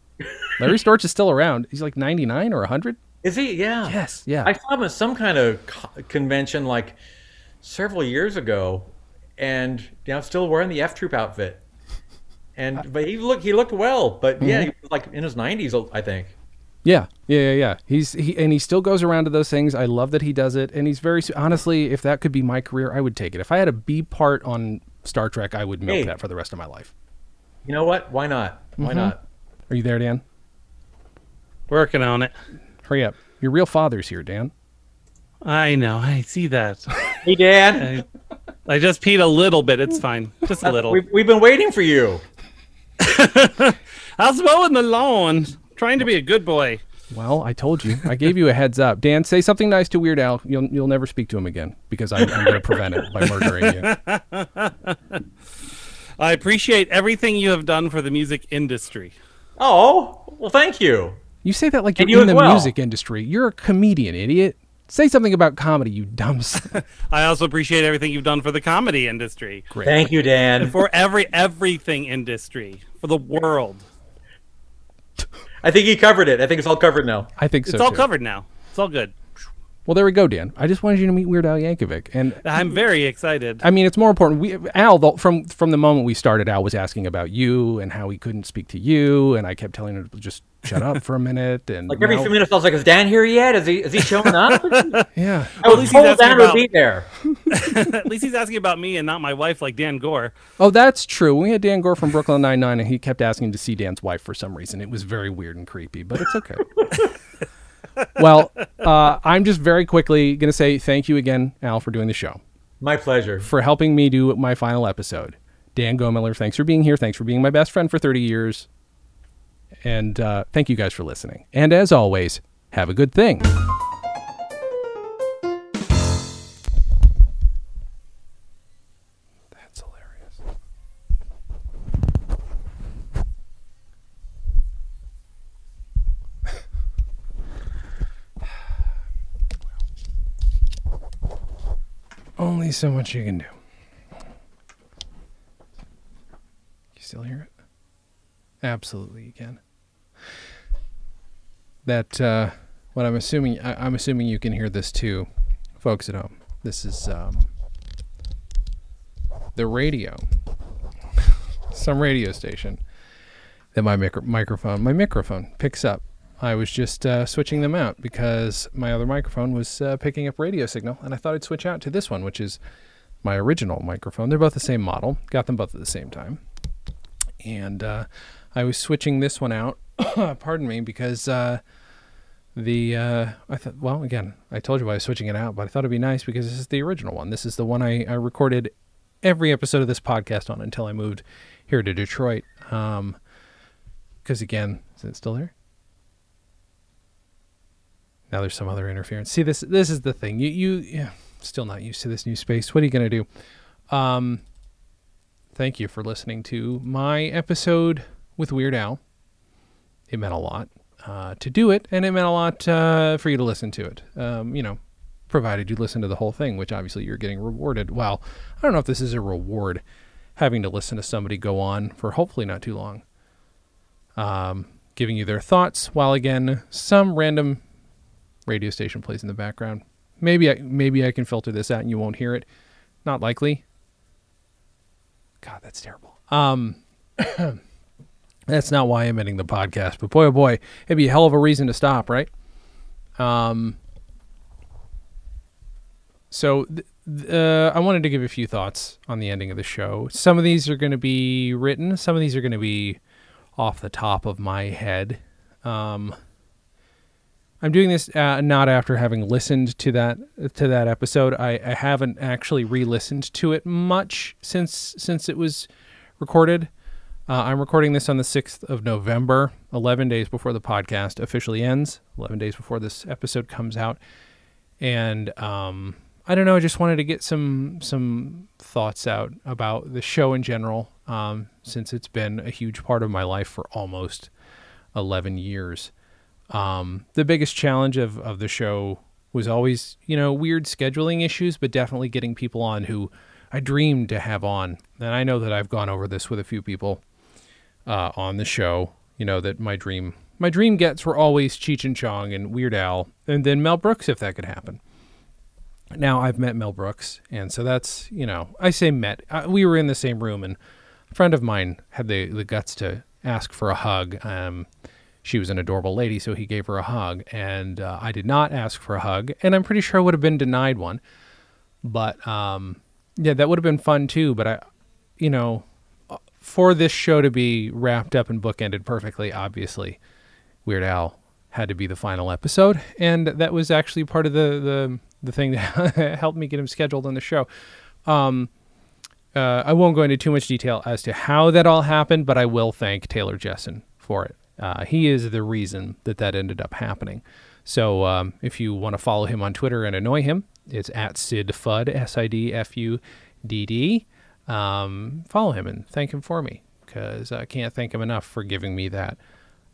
Larry Storch is still around. He's like 99 or 100. Is he? Yeah. Yes, yeah. I saw him at some kind of co- convention like several years ago, and you know, still wearing the F Troop outfit. And but he looked he looked well, but yeah, he mm-hmm. was like in his 90s, I think. Yeah, yeah, yeah, yeah. He's he and he still goes around to those things. I love that he does it, and he's very honestly. If that could be my career, I would take it. If I had a B part on Star Trek, I would milk Hey. that for the rest of my life. You know what? Why not? Why mm-hmm. not? Are you there, Dan? Working on it. Hurry up! Your real father's here, Dan. I know. I see that. Hey, Dan. I, I just peed a little bit. It's fine. Just a little. We've, we've been waiting for you. I was mowing the lawn, trying to be a good boy. Well, I told you. I gave you a heads up. Dan, say something nice to Weird Al. You'll you'll never speak to him again because I, I'm going to prevent it by murdering you. I appreciate everything you have done for the music industry. Oh, well, thank you. You say that like you're you in the well. music industry. You're a comedian, idiot. Say something about comedy, you dumb. I also appreciate everything you've done for the comedy industry, Great. Thank you, Dan. for every everything industry, for the world. I think he covered it. I think it's all covered now. I think so. It's all too. covered now. It's all good. Well, there we go, Dan. I just wanted you to meet Weird Al Yankovic, and I'm very excited. I mean, it's more important. We Al the, from from the moment we started, Al was asking about you and how he couldn't speak to you, and I kept telling him to just shut up for a minute. And Like every now- few minutes, I was like, "Is Dan here yet? Is he? Is he showing up?" yeah. I was least told asking Dan would be there. At least he's asking about me and not my wife, like Dan Goor. Oh, that's true. We had Dan Goor from Brooklyn Nine Nine, and he kept asking to see Dan's wife for some reason. It was very weird and creepy, but it's okay. well, uh, I'm just very quickly going to say thank you again, Al, for doing the show, My pleasure. for helping me do my final episode. Dan Gomiller, thanks for being here. Thanks for being my best friend for 30 years. And uh, thank you guys for listening. And as always, have a good thing. Only so much you can do. You still hear it? Absolutely, you can. That uh, what I'm assuming. I, I'm assuming you can hear this too, folks at home. This is um, the radio, some radio station that my micro- microphone, my microphone picks up. I was just uh, switching them out because my other microphone was uh, picking up radio signal, and I thought I'd switch out to this one, which is my original microphone. They're both the same model. Got them both at the same time. And uh, I was switching this one out. pardon me, because uh, the uh, I thought. Well, again, I told you I was switching it out, but I thought it'd be nice because this is the original one. This is the one I, I recorded every episode of this podcast on until I moved here to Detroit. Um, because again, is it still there? Now there's some other interference. See this this is the thing. You you yeah, still not used to this new space. What are you gonna do? Um, thank you for listening to my episode with Weird Al. It meant a lot uh, to do it, and it meant a lot uh, for you to listen to it. Um, you know, provided you listen to the whole thing, which obviously you're getting rewarded. Well, I don't know if this is a reward, having to listen to somebody go on for hopefully not too long, um, giving you their thoughts, while again some random radio station plays in the background. Maybe I maybe I can filter this out and you won't hear it. Not likely. God, that's terrible. Um, that's not why I'm ending the podcast. But boy, oh boy, it'd be a hell of a reason to stop, right? Um. So th- uh, I wanted to give a few thoughts on the ending of the show. Some of these are going to be written. Some of these are going to be off the top of my head. Um, I'm doing this uh, not after having listened to that to that episode. I, I haven't actually re-listened to it much since since it was recorded. Uh, I'm recording this on the 6th of November, 11 days before the podcast officially ends, 11 days before this episode comes out. And um, I don't know, I just wanted to get some some thoughts out about the show in general, um, since it's been a huge part of my life for almost 11 years. Um, the biggest challenge of, of the show was always, you know, weird scheduling issues, but definitely getting people on who I dreamed to have on. And I know that I've gone over this with a few people uh, on the show. You know that my dream my dream gets were always Cheech and Chong and Weird Al, and then Mel Brooks if that could happen. Now I've met Mel Brooks, and so that's you know I say met. Uh, we were in the same room, and a friend of mine had the the guts to ask for a hug. Um, she was an adorable lady, so he gave her a hug, and uh, I did not ask for a hug, and I'm pretty sure I would have been denied one. But um, yeah, that would have been fun too. But I, you know, for this show to be wrapped up and bookended perfectly, obviously, Weird Al had to be the final episode, and that was actually part of the the, the thing that helped me get him scheduled on the show. Um, uh, I won't go into too much detail as to how that all happened, but I will thank Taylor Jessen for it. Uh, he is the reason that that ended up happening. So um, if you want to follow him on Twitter and annoy him, it's at Sid Fudd, S I D F U D D. Um, follow him and thank him for me because I can't thank him enough for giving me that.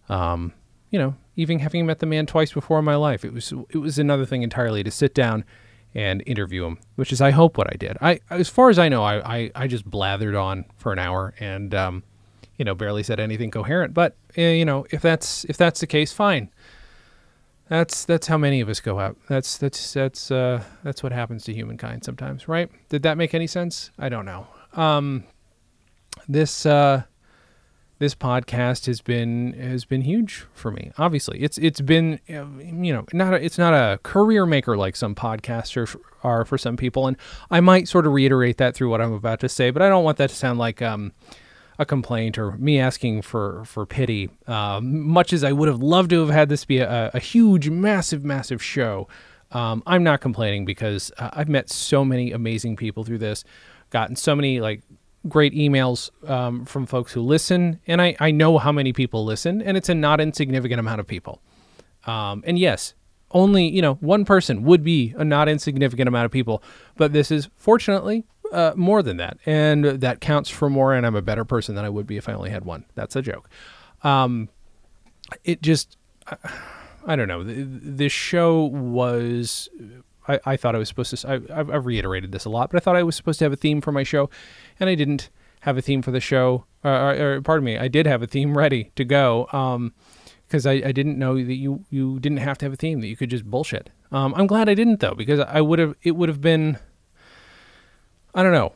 Um, you know, even having met the man twice before in my life, it was it was another thing entirely to sit down and interview him, which is I hope what I did. I as far as I know, I I, I just blathered on for an hour and um, you know barely said anything coherent. But you know if that's if that's the case, fine. That's that's how many of us go out. That's that's that's uh, that's what happens to humankind sometimes, right? Did that make any sense? I don't know. Um, this uh, this podcast has been has been huge for me. Obviously, it's it's been you know not a, it's not a career maker like some podcasters are for some people, and I might sort of reiterate that through what I'm about to say, but I don't want that to sound like um, a complaint or me asking for for pity. Uh, much as I would have loved to have had this be a, a huge, massive, massive show, um, I'm not complaining because uh, I've met so many amazing people through this, gotten so many like great emails um, from folks who listen, and I I know how many people listen, and it's a not insignificant amount of people. Um, and yes, only you know one person would be a not insignificant amount of people, but this is fortunately uh, more than that, and that counts for more. And I'm a better person than I would be if I only had one. That's a joke. Um, it just, I, I don't know. This show was. I, I thought I was supposed to. I, I've, I've reiterated this a lot, but I thought I was supposed to have a theme for my show, and I didn't have a theme for the show. Or, or, or pardon me, I did have a theme ready to go. Um, because I, I didn't know that you you didn't have to have a theme that you could just bullshit. Um, I'm glad I didn't though because I would have it would have been I don't know.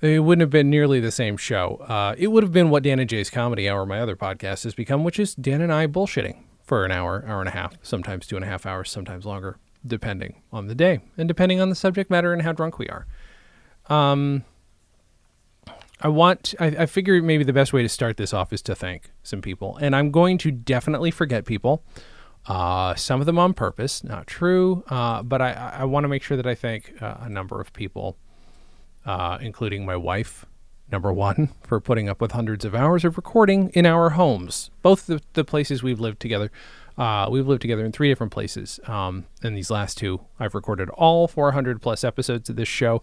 It wouldn't have been nearly the same show. Uh, it would have been what Dan and Jay's Comedy Hour, my other podcast, has become, which is Dan and I bullshitting for an hour, hour and a half, sometimes two and a half hours, sometimes longer, depending on the day and depending on the subject matter and how drunk we are. Um, I want. I, I figure maybe the best way to start this off is to thank some people, and I'm going to definitely forget people. Uh, some of them on purpose, not true, uh, but I, I want to make sure that I thank uh, a number of people, uh, including my wife, number one, for putting up with hundreds of hours of recording in our homes, both the, the places we've lived together. Uh, we've lived together in three different places. Um, and these last two, I've recorded all 400 plus episodes of this show,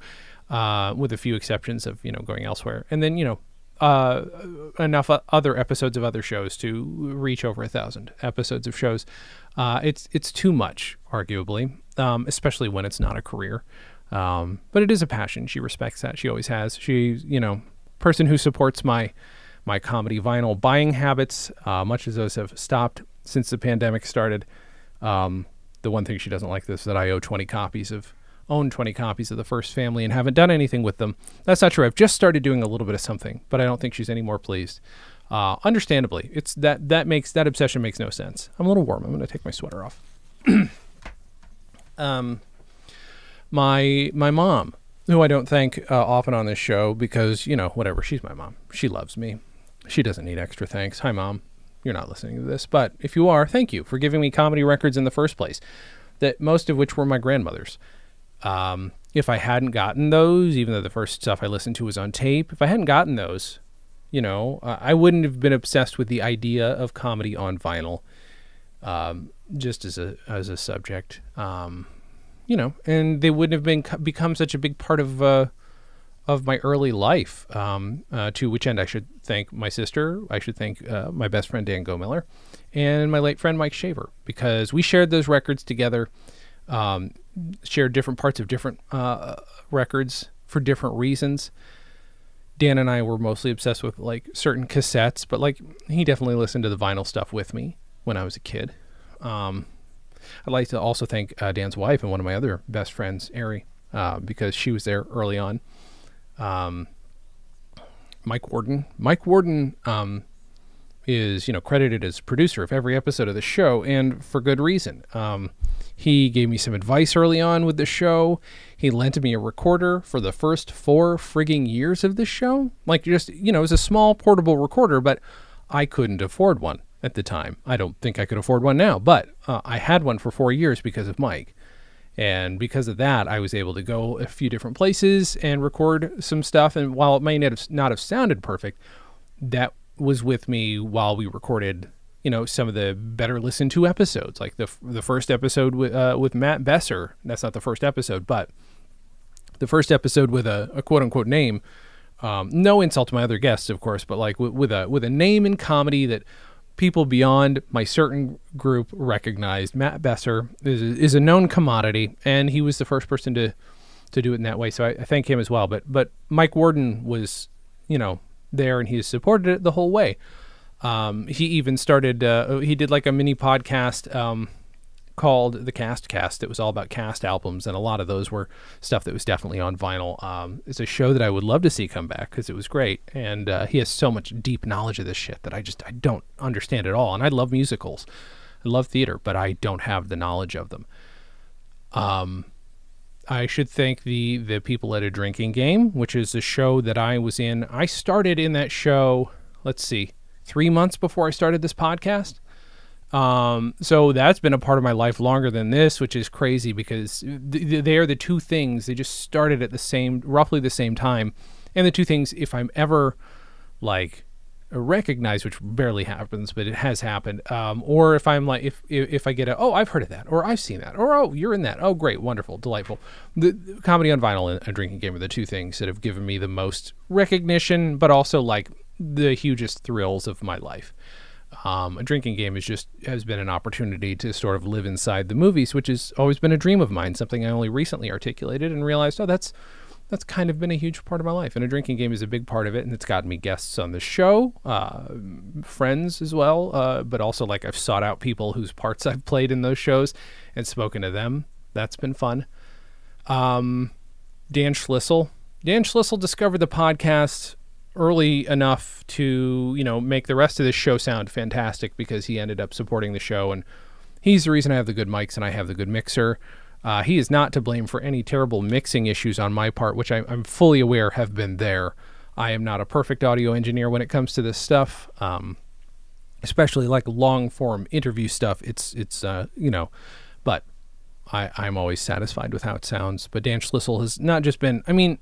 uh, with a few exceptions of you know going elsewhere. And then you know uh, enough other episodes of other shows to reach over a thousand episodes of shows. Uh, it's it's too much, arguably, um, especially when it's not a career. Um, but it is a passion. She respects that. She always has. She, you know, person who supports my my comedy vinyl buying habits, uh, much as those have stopped since the pandemic started. Um, the one thing she doesn't like this is that I owe 20 copies of own 20 copies of the first family and haven't done anything with them. That's not true. I've just started doing a little bit of something, but I don't think she's any more pleased. Uh, understandably, it's that that makes that obsession makes no sense. I'm a little warm. I'm going to take my sweater off. um, my my mom, who I don't thank uh, often on this show because you know whatever, she's my mom. She loves me. She doesn't need extra thanks. Hi, mom. You're not listening to this, but if you are, thank you for giving me comedy records in the first place. That most of which were my grandmother's. Um, if I hadn't gotten those, even though the first stuff I listened to was on tape, if I hadn't gotten those, you know, I wouldn't have been obsessed with the idea of comedy on vinyl, um, just as a as a subject. Um, you know, and they wouldn't have been become such a big part of uh, of my early life. Um, uh, to which end I should thank my sister. I should thank uh, my best friend Dan Gomiller, and my late friend Mike Shaver because we shared those records together. Um, shared different parts of different uh, records for different reasons. Dan and I were mostly obsessed with like certain cassettes, but like he definitely listened to the vinyl stuff with me when I was a kid. Um, I'd like to also thank uh, Dan's wife and one of my other best friends, Ari, uh, because she was there early on. Um, Mike Worden. Mike Worden um, is, you know, credited as producer of every episode of the show, and for good reason. Um, he gave me some advice early on with the show. He lent me a recorder for the first four frigging years of the show. Like, just, you know, it was a small portable recorder, but I couldn't afford one at the time. I don't think I could afford one now, but uh, I had one for four years because of Mike. And because of that, I was able to go a few different places and record some stuff. And while it may not have, not have sounded perfect, that was with me while we recorded you know some of the better listened to episodes, like the the first episode with uh, with Matt Besser. That's not the first episode, but the first episode with a, a quote unquote name. Um, no insult to my other guests, of course, but like with, with a with a name in comedy that people beyond my certain group recognized. Matt Besser is is a known commodity, and he was the first person to to do it in that way. So I, I thank him as well. But but Mike Worden was, you know, there, and he has supported it the whole way. Um, he even started. Uh, he did like a mini podcast um, called the Cast Cast. It was all about cast albums, and a lot of those were stuff that was definitely on vinyl. Um, it's a show that I would love to see come back because it was great, and uh, he has so much deep knowledge of this shit that I just I don't understand at all. And I love musicals, I love theater, but I don't have the knowledge of them. Um, I should thank the the people at a drinking game, which is a show that I was in. I started in that show. Let's see three months before I started this podcast. Um, so that's been a part of my life longer than this, which is crazy because th- they are the two things. They just started at the same, roughly the same time. And the two things, if I'm ever like recognized, which barely happens, but it has happened. Um, or if I'm like, if, if, if I get a, oh, I've heard of that, or I've seen that, or oh, you're in that. Oh, great, wonderful, delightful. The, the comedy on vinyl and a drinking game are the two things that have given me the most recognition, but also like the hugest thrills of my life. Um, a drinking game is just has been an opportunity to sort of live inside the movies, which has always been a dream of mine. Something I only recently articulated and realized, oh, that's that's kind of been a huge part of my life. And a drinking game is a big part of it, and it's gotten me guests on the show, uh, friends as well, uh, but also like I've sought out people whose parts I've played in those shows and spoken to them. That's been fun. Um, Dan Schlissel. Dan Schlissel discovered the podcast early enough to you know make the rest of this show sound fantastic because he ended up supporting the show and he's the reason I have the good mics and I have the good mixer. Uh, he is not to blame for any terrible mixing issues on my part, which I, I'm fully aware have been there. I am not a perfect audio engineer when it comes to this stuff, um, especially like long form interview stuff. It's it's uh, you know, but I, I'm always satisfied with how it sounds. But Dan Schlissel has not just been. I mean,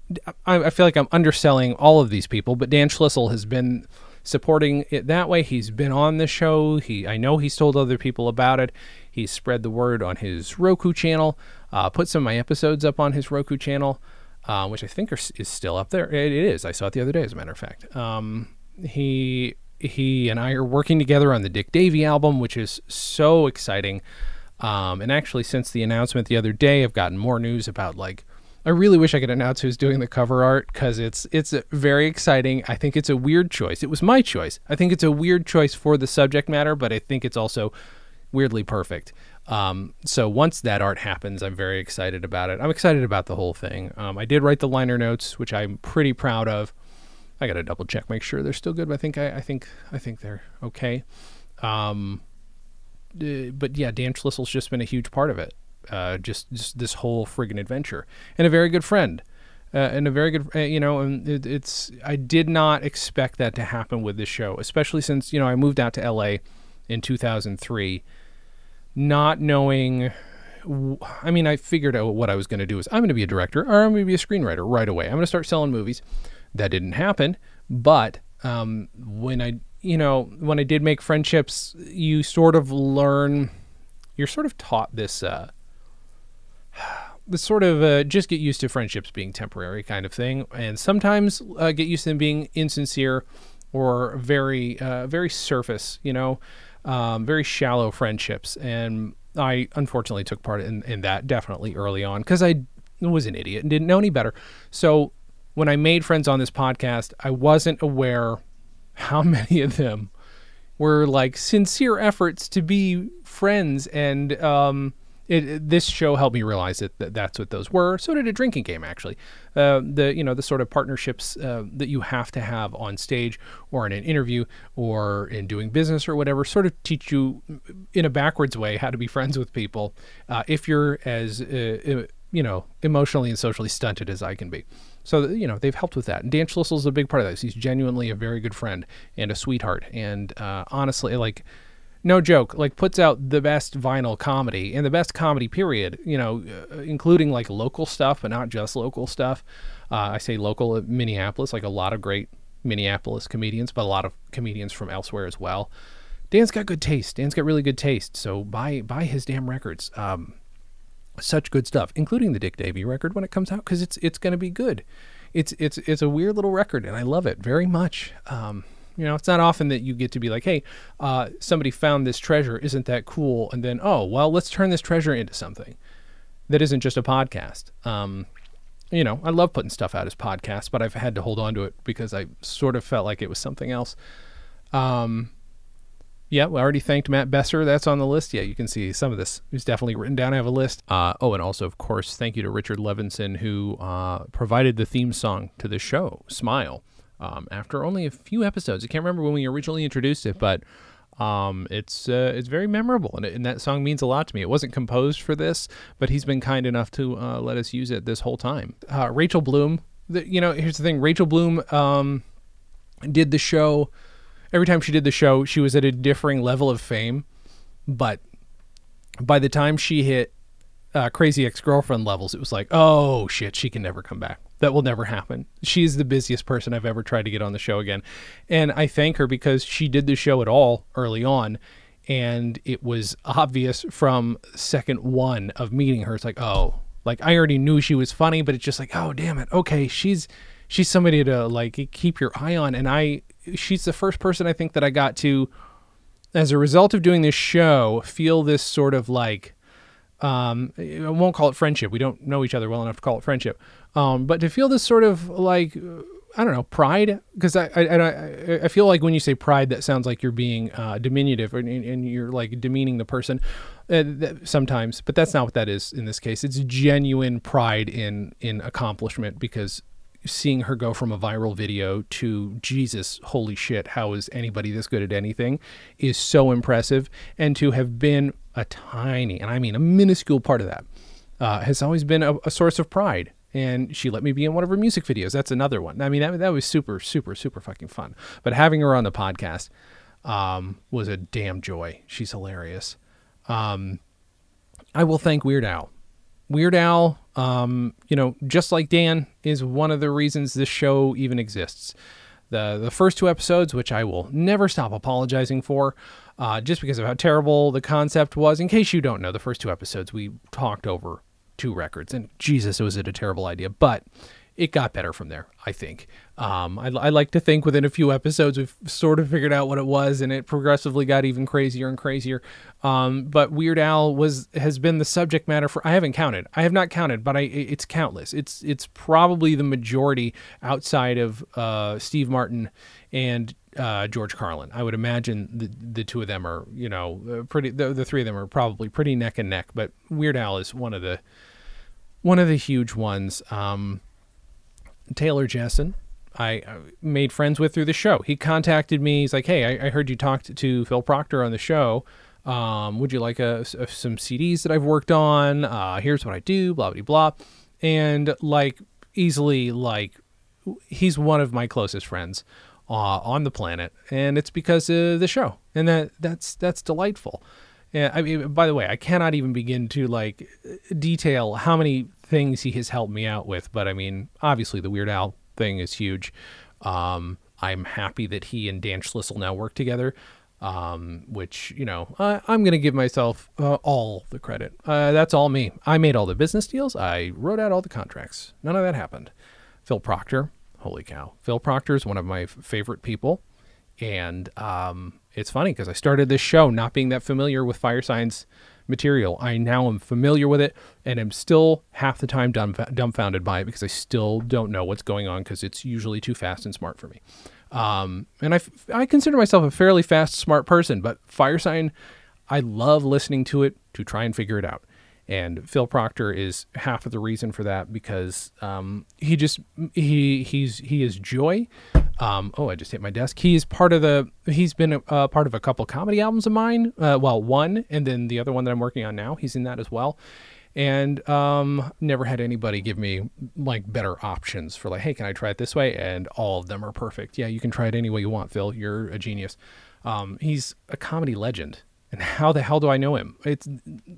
I, I feel like I'm underselling all of these people, but Dan Schlissel has been supporting it that way. He's been on the show. He I know he's told other people about it. He's spread the word on his Roku channel. Uh, put some of my episodes up on his Roku channel, uh, which I think are, is still up there. It, it is. I saw it the other day, as a matter of fact. Um, he he and I are working together on the Dick Davy album, which is so exciting. Um, and actually, since the announcement the other day, I've gotten more news about like I really wish I could announce who's doing the cover art because it's it's very exciting. I think it's a weird choice. It was my choice. I think it's a weird choice for the subject matter, but I think it's also weirdly perfect. Um, so once that art happens, I'm very excited about it. I'm excited about the whole thing. Um, I did write the liner notes, which I'm pretty proud of. I got to double check, make sure they're still good. But I think I, I think I think they're okay. Um, uh, but yeah, Dan Schlissel's just been a huge part of it uh, just just this whole friggin' adventure, and a very good friend, uh, and a very good uh, you know, and it, it's I did not expect that to happen with this show, especially since you know I moved out to L.A. in 2003, not knowing. I mean, I figured out what I was going to do is I'm going to be a director or I'm going to be a screenwriter right away. I'm going to start selling movies. That didn't happen, but um, when I, you know, when I did make friendships, you sort of learn. You're sort of taught this uh, the sort of uh, just get used to friendships being temporary kind of thing, and sometimes uh, get used to them being insincere or very uh, very surface, you know, um, very shallow friendships. And I unfortunately took part in, in that definitely early on because I was an idiot and didn't know any better. So when I made friends on this podcast, I wasn't aware how many of them were like sincere efforts to be friends and um, it, it, this show helped me realize that, that that's what those were. So did a drinking game, actually. Uh, the you know the sort of partnerships uh, that you have to have on stage or in an interview or in doing business or whatever sort of teach you in a backwards way how to be friends with people uh, if you're as uh, you know emotionally and socially stunted as I can be. So you know they've helped with that. And Dan Schlissel is a big part of this. He's genuinely a very good friend and a sweetheart. And uh, honestly, like no joke, like puts out the best vinyl comedy and the best comedy period, you know, uh, including like local stuff, but not just local stuff. Uh, I say local Minneapolis, like a lot of great Minneapolis comedians, but a lot of comedians from elsewhere as well. Dan's got good taste. Dan's got really good taste. So buy buy his damn records. Um, such good stuff, including the Dick Davy record when it comes out, because it's it's going to be good. It's it's it's a weird little record, and I love it very much. Um, you know, it's not often that you get to be like, hey, uh, somebody found this treasure. Isn't that cool? And then, oh, well, let's turn this treasure into something that isn't just a podcast. Um, you know, I love putting stuff out as podcasts, but I've had to hold on to it because I sort of felt like it was something else. Um, yeah, we already thanked Matt Besser. That's on the list. Yeah, you can see some of this is definitely written down. I have a list. Uh, oh, and also, of course, thank you to Richard Levinson, who uh, provided the theme song to the show, Smile um, after only a few episodes. I can't remember when we originally introduced it, but um, it's uh, it's very memorable, and, it, and, that song means a lot to me. It wasn't composed for this, but he's been kind enough to uh, let us use it this whole time. Uh, Rachel Bloom, the, you know, here's the thing: Rachel Bloom um, did the show. Every time she did the show, she was at a differing level of fame, but by the time she hit uh, Crazy Ex Girlfriend levels, it was like, oh shit, she can never come back. That will never happen. She's the busiest person I've ever tried to get on the show again. And I thank her because she did the show at all early on. And it was obvious from second one of meeting her. It's like, oh, like I already knew she was funny, but it's just like, oh, damn it. Okay. She's, she's somebody to like keep your eye on. And I, she's the first person I think that I got to, as a result of doing this show, feel this sort of like, um, I won't call it friendship. We don't know each other well enough to call it friendship. Um, but to feel this sort of like I don't know pride because I, I I feel like when you say pride that sounds like you're being uh, diminutive and, and, you're like demeaning the person uh, sometimes but that's not what that is in this case it's genuine pride in in accomplishment because seeing her go from a viral video to Jesus holy shit how is anybody this good at anything is so impressive and to have been a tiny and I mean a minuscule part of that uh, has always been a, a source of pride. And she let me be in one of her music videos. That's another one. I mean, that, that was super, super, super fucking fun. But having her on the podcast um, was a damn joy. She's hilarious. Um, I will thank Weird Al. Weird Al, um, you know, just like Dan, is one of the reasons this show even exists. The the first two episodes, which I will never stop apologizing for, uh, just because of how terrible the concept was. In case you don't know, the first two episodes we talked over two records, and Jesus, it was it a terrible idea? But it got better from there, I think. Um, I, I, like to think within a few episodes we've sort of figured out what it was, and it progressively got even crazier and crazier. Um, but Weird Al was has been the subject matter for I haven't counted. I have not counted, but I it's countless. It's it's probably the majority outside of uh, Steve Martin and uh, George Carlin. I would imagine the the two of them are you know uh, pretty. The, the three of them are probably pretty neck and neck. But Weird Al is one of the one of the huge ones. Um, Taylor Jessen, I made friends with through the show. He contacted me. He's like, "Hey, I, I heard you talked to Phil Proctor on the show. Um, would you like a, a, some CDs that I've worked on? Uh, here's what I do. Blah blah blah." And like easily, like he's one of my closest friends uh, on the planet, and it's because of the show, and that that's that's delightful. Yeah, I mean, by the way, I cannot even begin to like detail how many things he has helped me out with. But I mean, obviously, the Weird Al thing is huge. Um, I'm happy that he and Dan Schlissel now work together. Um, which you know, I, am going to give myself uh, all the credit. Uh, that's all me. I made all the business deals. I wrote out all the contracts. None of that happened. Phil Proctor, holy cow! Phil Proctor is one of my favorite people, and um, it's funny because I started this show not being that familiar with Firesign's material. I now am familiar with it and am still half the time dumb, dumbfounded by it because I still don't know what's going on because it's usually too fast and smart for me. Um, and I, I consider myself a fairly fast, smart person, but Firesign, I love listening to it to try and figure it out. And Phil Proctor is half of the reason for that because um, he just he he's he is joy. Um, oh, I just hit my desk. He's part of the. He's been a, uh, part of a couple comedy albums of mine. Uh, well, one, and then the other one that I'm working on now. He's in that as well. And um, never had anybody give me like better options for like, hey, can I try it this way? And all of them are perfect. Yeah, you can try it any way you want, Phil. You're a genius. Um, he's a comedy legend and how the hell do I know him? It's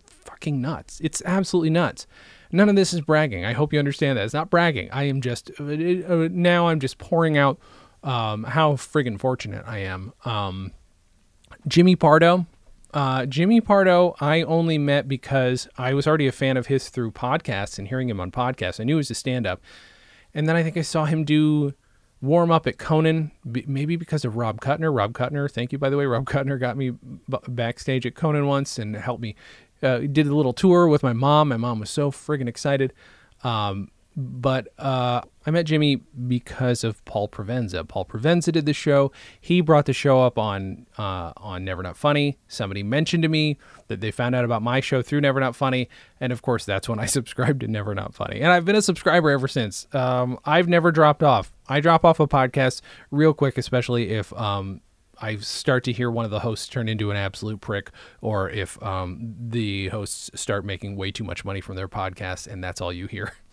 fucking nuts. It's absolutely nuts. None of this is bragging. I hope you understand that. It's not bragging. I am just, uh, uh, now I'm just pouring out um, how friggin' fortunate I am. Um, Jimmy Pardo. Uh, Jimmy Pardo, I only met because I was already a fan of his through podcasts and hearing him on podcasts. I knew he was a stand up. And then I think I saw him do warm up at Conan, maybe because of Rob Kutner. Rob Kutner, thank you by the way. Rob Kutner got me b- backstage at Conan once and helped me. Uh, did a little tour with my mom. My mom was so friggin' excited. Um, but uh, I met Jimmy because of Paul Provenza. Paul Provenza did the show. He brought the show up on uh, on Never Not Funny. Somebody mentioned to me that they found out about my show through Never Not Funny, and of course that's when I subscribed to Never Not Funny. And I've been a subscriber ever since. Um, I've never dropped off. I drop off a podcast real quick, especially if um, I start to hear one of the hosts turn into an absolute prick, or if um, the hosts start making way too much money from their podcast, and that's all you hear.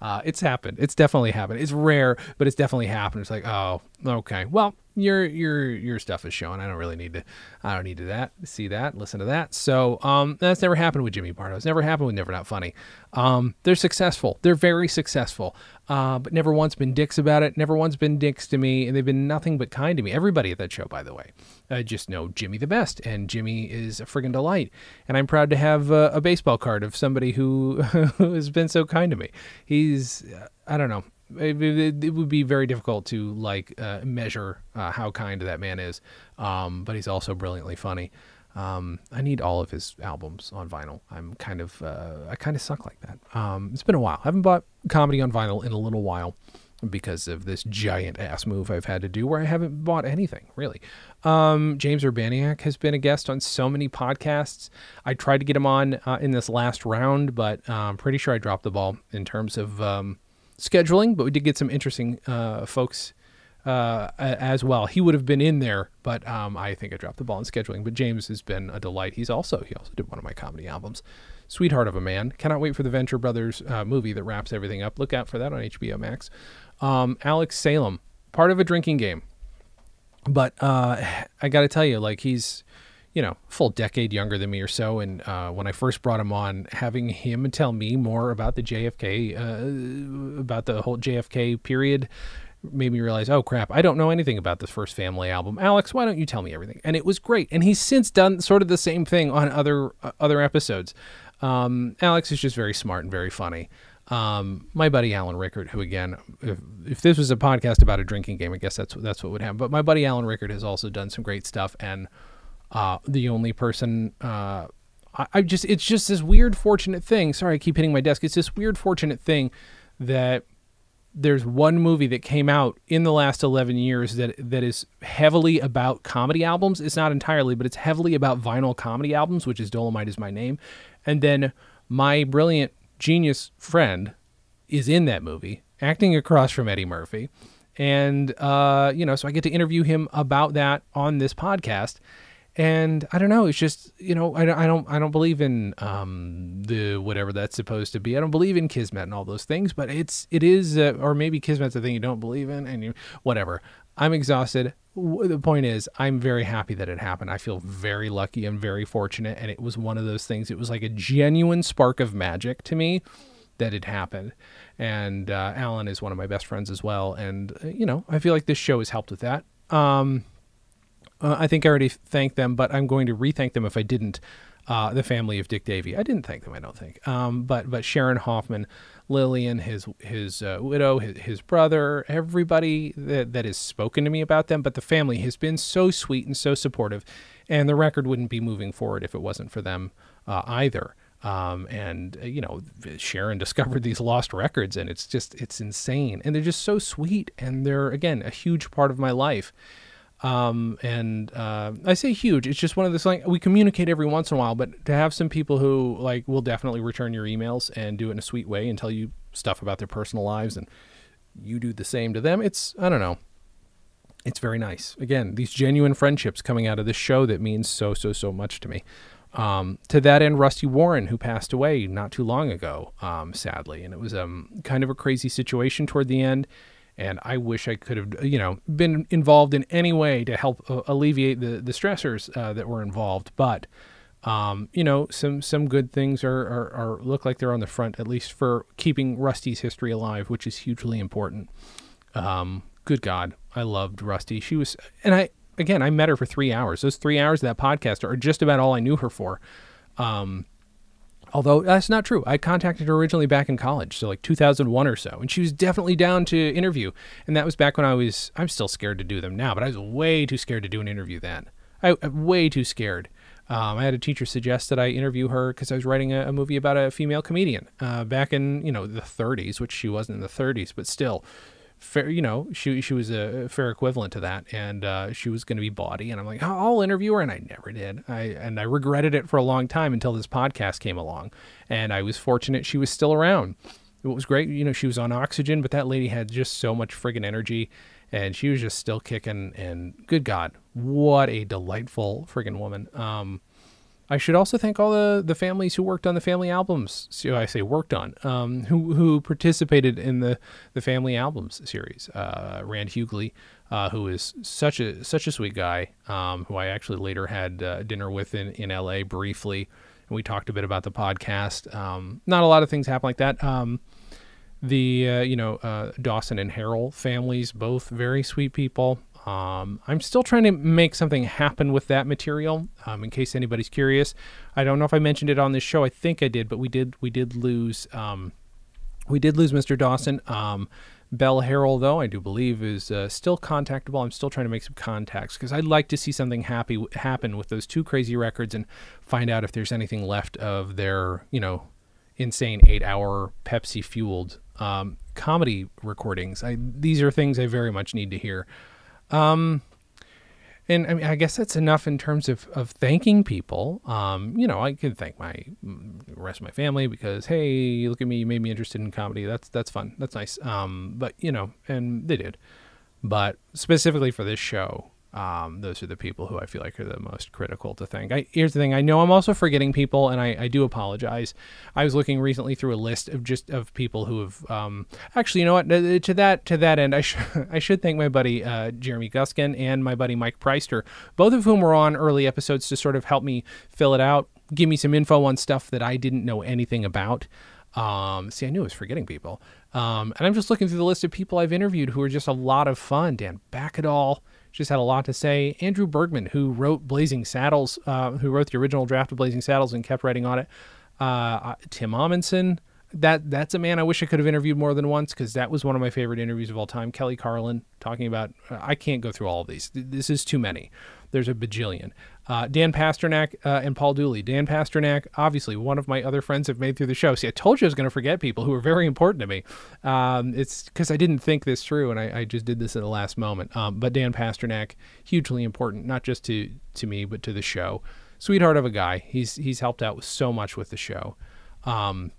Uh, it's happened. It's definitely happened. It's rare, but it's definitely happened. It's like, oh, okay. Well, your your your stuff is showing. I don't really need to. I don't need to that see that listen to that. So um, that's never happened with Jimmy Pardo. It's never happened with Never Not Funny. Um, they're successful. They're very successful. Uh, but never once been dicks about it. Never once been dicks to me, and they've been nothing but kind to me. Everybody at that show, by the way, I just know Jimmy the best, and Jimmy is a friggin' delight. And I'm proud to have uh, a baseball card of somebody who, who has been so kind to me. He's I don't know it, it, it, would be very difficult to like uh, measure uh, how kind that man is. Um, but he's also brilliantly funny. Um, I need all of his albums on vinyl. I'm kind of uh, I kind of suck like that. Um, it's been a while. I haven't bought comedy on vinyl in a little while because of this giant ass move I've had to do where I haven't bought anything really. Um, James Urbaniak has been a guest on so many podcasts. I tried to get him on uh, in this last round, but I'm pretty sure I dropped the ball in terms of um, scheduling, but we did get some interesting uh, folks uh, as well. He would have been in there, but um, I think I dropped the ball in scheduling. But James has been a delight. He's also he also did one of my comedy albums, sweetheart of a man. Cannot wait for the Venture Brothers uh, movie that wraps everything up. Look out for that on HBO Max. Um, Alex Salem, part of a drinking game, but uh, I got to tell you, like he's you know, full decade younger than me or so. And uh, when I first brought him on, having him tell me more about the JFK, uh, about the whole JFK period, made me realize, oh crap, I don't know anything about this first family album. Alex, why don't you tell me everything? And it was great. And he's since done sort of the same thing on other uh, other episodes. Um, Alex is just very smart and very funny. Um, my buddy Alan Rickard, who again, if, if, this was a podcast about a drinking game, I guess that's that's what would happen. But my buddy Alan Rickard has also done some great stuff, and uh, the only person uh, I, I, just it's just this weird fortunate thing. Sorry, I keep hitting my desk. It's this weird fortunate thing that there's one movie that came out in the last 11 years that that is heavily about comedy albums. It's not entirely, but it's heavily about vinyl comedy albums, which is Dolemite is my name. And then my brilliant genius friend is in that movie, acting across from Eddie Murphy. And uh, you know, so I get to interview him about that on this podcast and I don't know. It's just you know I, I don't I don't believe in um, the whatever that's supposed to be. I don't believe in kismet and all those things. But it's it is uh, or maybe kismet's a thing you don't believe in and you whatever. I'm exhausted. The point is, I'm very happy that it happened. I feel very lucky and very fortunate. And it was one of those things. It was like a genuine spark of magic to me that it happened. And uh, Alan is one of my best friends as well. And uh, you know, I feel like this show has helped with that. Um, uh, I think I already thanked them, but I'm going to rethank them if I didn't. Uh, the family of Dick Davy. I didn't thank them. I don't think. Um, but but Sharon Hoffman, Lillian, his his uh, widow, his, his, brother, everybody that that has spoken to me about them. But the family has been so sweet and so supportive, and the record wouldn't be moving forward if it wasn't for them uh, either. Um, and uh, you know, Sharon discovered these lost records, and it's just it's insane. And they're just so sweet, and they're again a huge part of my life. Um, and uh, I say huge. It's just one of those like we communicate every once in a while, but to have some people who like will definitely return your emails and do it in a sweet way and tell you stuff about their personal lives, and you do the same to them. It's I don't know. It's very nice. Again, these genuine friendships coming out of this show that means so so so much to me. Um, to that end, Rusty Warren, who passed away not too long ago, um, sadly, and it was um, kind of a crazy situation toward the end and I wish I could have, you know, been involved in any way to help uh, alleviate the the stressors uh, that were involved. But um, you know, some some good things are, are, are look like they're on the front, at least for keeping Rusty's history alive, which is hugely important. Um, good God, I loved Rusty. She was, and I again, I met her for three hours. Those three hours of that podcast are just about all I knew her for. Um, Although that's not true. I contacted her originally back in college, so like 2001 or so, and she was definitely down to interview. And that was back when I was, I'm still scared to do them now, but I was way too scared to do an interview then. I, am way too scared. Um, I had a teacher suggest that I interview her because I was writing a, a, movie about a female comedian uh, back in you know the 30s, which she wasn't in the 30s, but still, fair, you know, she she was a fair equivalent to that, and uh, she was going to be bawdy, and I'm like, I'll interview her, and I never did. I and I regretted it for a long time until this podcast came along, and I was fortunate she was still around. It was great, you know, she was on oxygen, but that lady had just so much friggin' energy, and she was just still kicking. And good God, what a delightful friggin' woman. Um, I should also thank all the, the families who worked on the family albums. So I say worked on, um, who who participated in the, the family albums series. Uh, Rand Hughley, uh, who is such a such a sweet guy, um, who I actually later had uh, dinner with in, in L.A. briefly, and we talked a bit about the podcast. Um, not a lot of things happen like that. Um, the uh, you know uh, Dawson and Harold families, both very sweet people. Um, I'm still trying to make something happen with that material. Um, in case anybody's curious, I don't know if I mentioned it on this show. I think I did, but we did we did lose um, we did lose Mr. Dawson. Um, Bell Harold, though, I do believe is uh, still contactable. I'm still trying to make some contacts because I'd like to see something happy happen with those two crazy records and find out if there's anything left of their you know insane eight hour Pepsi fueled um, comedy recordings. I, these are things I very much need to hear. Um, and I mean, I guess that's enough in terms of, of thanking people. Um, you know, I could thank my rest of my family because hey, look at me, you made me interested in comedy. That's that's fun. That's nice. Um, but you know, and they did. But specifically for this show, Um, those are the people who I feel like are the most critical to thank. I, here's the thing: I know I'm also forgetting people, and I, I do apologize. I was looking recently through a list of just of people who have um, actually, you know what? To that to that end, I should I should thank my buddy uh, Jeremy Guskin and my buddy Mike Preister, both of whom were on early episodes to sort of help me fill it out, give me some info on stuff that I didn't know anything about. Um, see, I knew I was forgetting people. Um, and I'm just looking through the list of people I've interviewed who are just a lot of fun. Dan Backadall just had a lot to say. Andrew Bergman, who wrote Blazing Saddles, uh, who wrote the original draft of Blazing Saddles and kept writing on it. Uh, uh Tim Amundsen, that that's a man I wish I could have interviewed more than once because that was one of my favorite interviews of all time. Kelly Carlin talking about uh, I can't go through all of these. This is too many. There's a bajillion. Uh, Dan Pasternak uh, and Paul Dooley. Dan Pasternak, obviously one of my other friends have made through the show. See, I told you I was going to forget people who are very important to me. Um, it's because I didn't think this through, and I, I, just did this at the last moment. Um, but Dan Pasternak, hugely important, not just to to me, but to the show. Sweetheart of a guy. He's he's helped out with so much with the show. Um,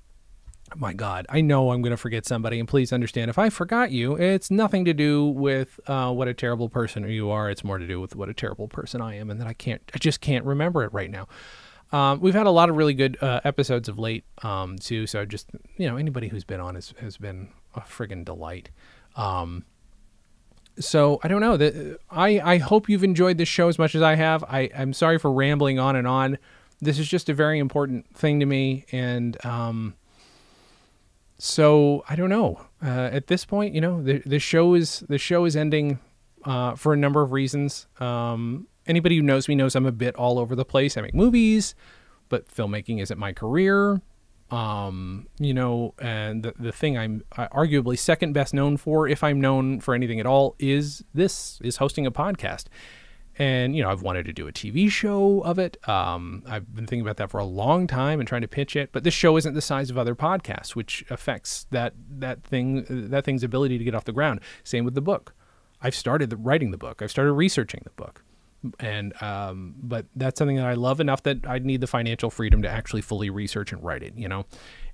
my God, I know I'm going to forget somebody, and please understand if I forgot you, it's nothing to do with uh, what a terrible person you are. It's more to do with what a terrible person I am, and that I can't, I just can't remember it right now. Um, we've had a lot of really good uh, episodes of late um, too. So just you know, anybody who's been on has has been a friggin' delight. Um, so I don't know I I hope you've enjoyed this show as much as I have. I I'm sorry for rambling on and on. This is just a very important thing to me, and um, so I don't know. Uh, at this point, you know, the the show is the show is ending uh, for a number of reasons. Um, anybody who knows me knows I'm a bit all over the place. I make movies, but filmmaking isn't my career. Um, you know, and the, the thing I'm arguably second best known for, if I'm known for anything at all, is this is hosting a podcast and you know I've wanted to do a TV show of it. Um, I've been thinking about that for a long time and trying to pitch it, but this show isn't the size of other podcasts, which affects that that thing that thing's ability to get off the ground. Same with the book. I've started writing the book. I've started researching the book, and um, but that's something that I love enough that I need the financial freedom to actually fully research and write it. You know,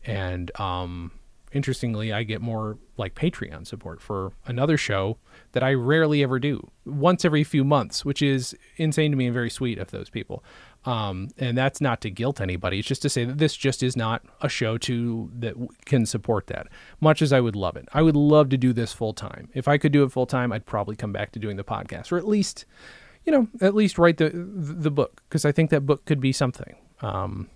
and um, interestingly, I get more like Patreon support for another show that I rarely ever do, once every few months, which is insane to me and very sweet of those people. Um, and that's not to guilt anybody. It's just to say that this just is not a show to that can support that. Much as I would love it, I would love to do this full time. If I could do it full time, I'd probably come back to doing the podcast, or at least, you know, at least write the the book because I think that book could be something. Um,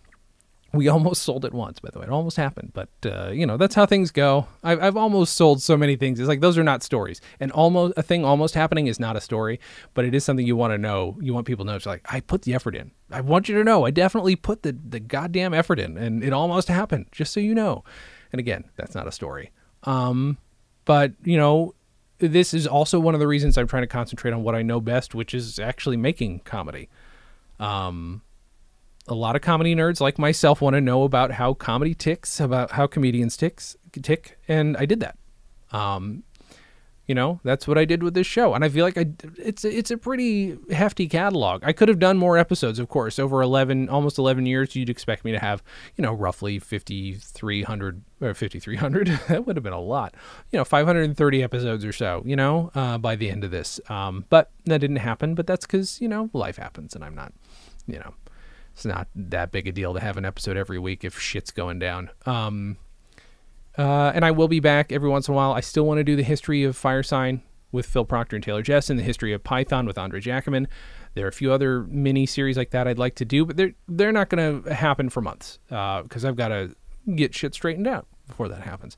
we almost sold it once, by the way. It almost happened, but uh, you know that's how things go. I've, I've almost sold so many things. It's like those are not stories, and almost a thing almost happening is not a story, but it is something you want to know. You want people to know. It's like I put the effort in. I want you to know. I definitely put the the goddamn effort in, and it almost happened. Just so you know. And again, that's not a story. Um, but you know, this is also one of the reasons I'm trying to concentrate on what I know best, which is actually making comedy. Um, a lot of comedy nerds like myself want to know about how comedy ticks, about how comedians ticks tick, and I did that. Um, you know, that's what I did with this show, and I feel like I it's it's a pretty hefty catalog. I could have done more episodes, of course, over eleven, almost eleven years. You'd expect me to have, you know, roughly fifty three hundred or fifty three hundred. that would have been a lot, you know, five hundred and thirty episodes or so. You know, uh, by the end of this, um, but that didn't happen. But that's because you know life happens, and I'm not, you know, it's not that big a deal to have an episode every week if shit's going down. Um, uh, and I will be back every once in a while. I still want to do the history of Firesign with Phil Proctor and Taylor Jessen, the history of Python with Andre Jacobin. There are a few other mini series like that I'd like to do, but they're they're not going to happen for months because uh, I've got to get shit straightened out before that happens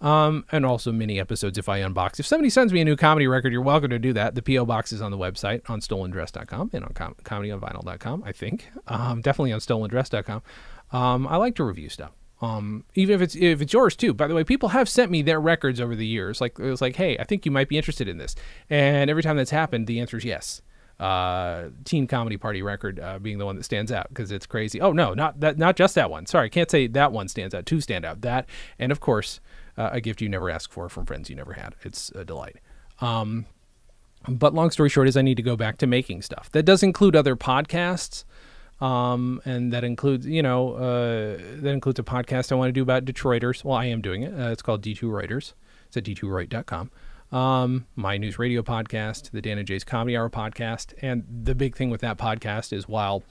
um, and also mini episodes if I unbox. If somebody sends me a new comedy record, you're welcome to do that. The P.O. box is on the website on stolendress.com and on com- comedyonvinyl.com, I think. Um, definitely on stolendress.com. Um, I like to review stuff. Um, even if it's if it's yours too. By the way, people have sent me their records over the years. Like it was like, hey, I think you might be interested in this. And every time that's happened, the answer is yes. Uh, teen comedy party record uh, being the one that stands out because it's crazy. Oh no, not that, not just that one. Sorry, I can't say that one stands out. Two stand out. That and of course uh, a gift you never asked for from friends you never had. It's a delight. Um, but long story short is I need to go back to making stuff. That does include other podcasts. Um, and that includes, you know, uh, that includes a podcast I want to do about Detroiters. Well, I am doing it. Uh, it's called D2 Writers. It's at d2write.com. um, my news radio podcast, the Dan and Jay's Comedy Hour podcast. And the big thing with that podcast is while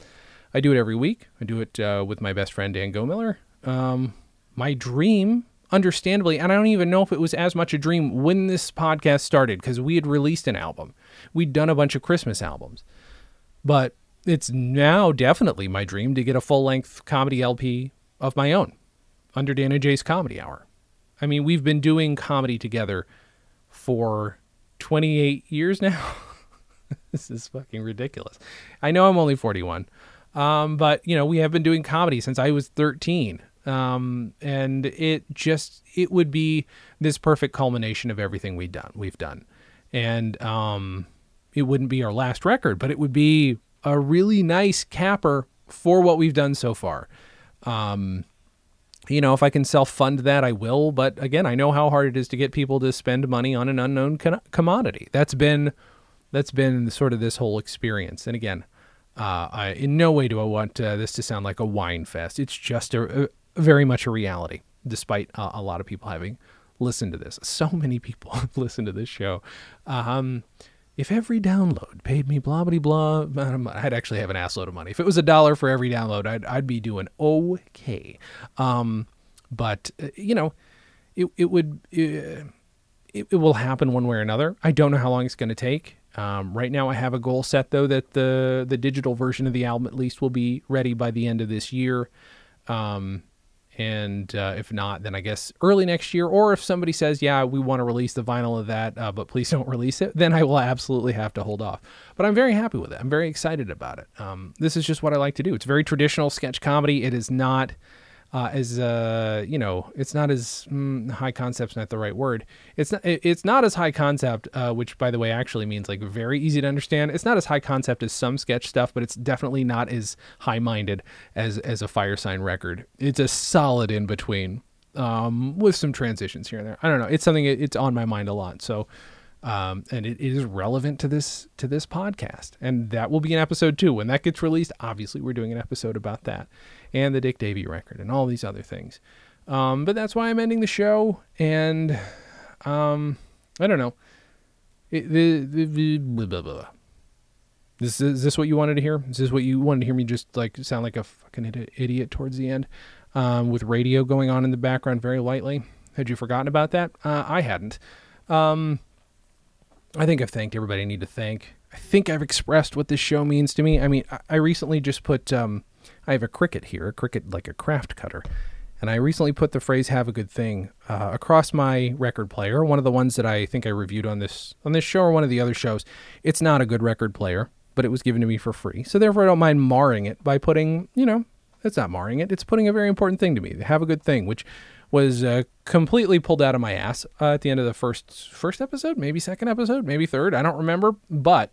I do it every week, I do it uh, with my best friend, Dan Gomiller. Um, my dream, understandably, and I don't even know if it was as much a dream when this podcast started because we had released an album. We'd done a bunch of Christmas albums. But it's now definitely my dream to get a full length comedy LP of my own under Dan and Jay's Comedy Hour. I mean, we've been doing comedy together for 28 years now. this is fucking ridiculous. I know I'm only 41, um, but you know we have been doing comedy since I was 13, um, and it just it would be this perfect culmination of everything we've done. We've done, and um, it wouldn't be our last record, but it would be a really nice capper for what we've done so far. Um, you know, if I can self fund that, I will. But again, I know how hard it is to get people to spend money on an unknown con- commodity. That's been that's been sort of this whole experience. And again, uh, I, in no way do I want uh, this to sound like a whine fest. It's just a, a very much a reality, despite uh, a lot of people having listened to this. So many people have listened to this show. Um, if every download paid me blah blah blah, I'd actually have an assload of money. If it was a dollar for every download, I'd I'd be doing okay. Um, but uh, you know, it it would uh, it, it will happen one way or another. I don't know how long it's going to take. Um, right now, I have a goal set though that the the digital version of the album at least will be ready by the end of this year. Um, and uh, if not, then I guess early next year. Or if somebody says, "Yeah, we want to release the vinyl of that, uh, but please don't release it," then I will absolutely have to hold off. But I'm very happy with it. I'm very excited about it. Um, this is just what I like to do. It's very traditional sketch comedy. It is not uh, as uh, you know, it's not as mm, high concept's not the right word. It's not. It's not as high concept, uh, which by the way actually means like very easy to understand. It's not as high concept as some sketch stuff, but it's definitely not as high minded as as a Firesign record. It's a solid in between, um, with some transitions here and there. I don't know. It's something. It's on my mind a lot. So. Um, and it, it is relevant to this to this podcast, and that will be an episode too. When that gets released, obviously we're doing an episode about that and the Dick Davy record and all these other things. Um, but that's why I'm ending the show. And um, I don't know. It, the, the, the blah, blah, blah. This is this what you wanted to hear? Is this what you wanted to hear me just like sound like a fucking idiot towards the end, um, with radio going on in the background very lightly? Had you forgotten about that? Uh, I hadn't. Um, I think I've thanked everybody I need to thank. I think I've expressed what this show means to me. I mean, I, I recently just put um, I have a Cricut here, a Cricut like a craft cutter. And I recently put the phrase "Have a good thing" uh, across my record player. One of the ones that I think I reviewed on this on this show or one of the other shows. It's not a good record player, but it was given to me for free. So therefore, I don't mind marring it by putting, you know, it's not marring it. It's putting a very important thing to me. Have a good thing, which was uh, completely pulled out of my ass uh, at the end of the first first episode, maybe second episode, maybe third. I don't remember, but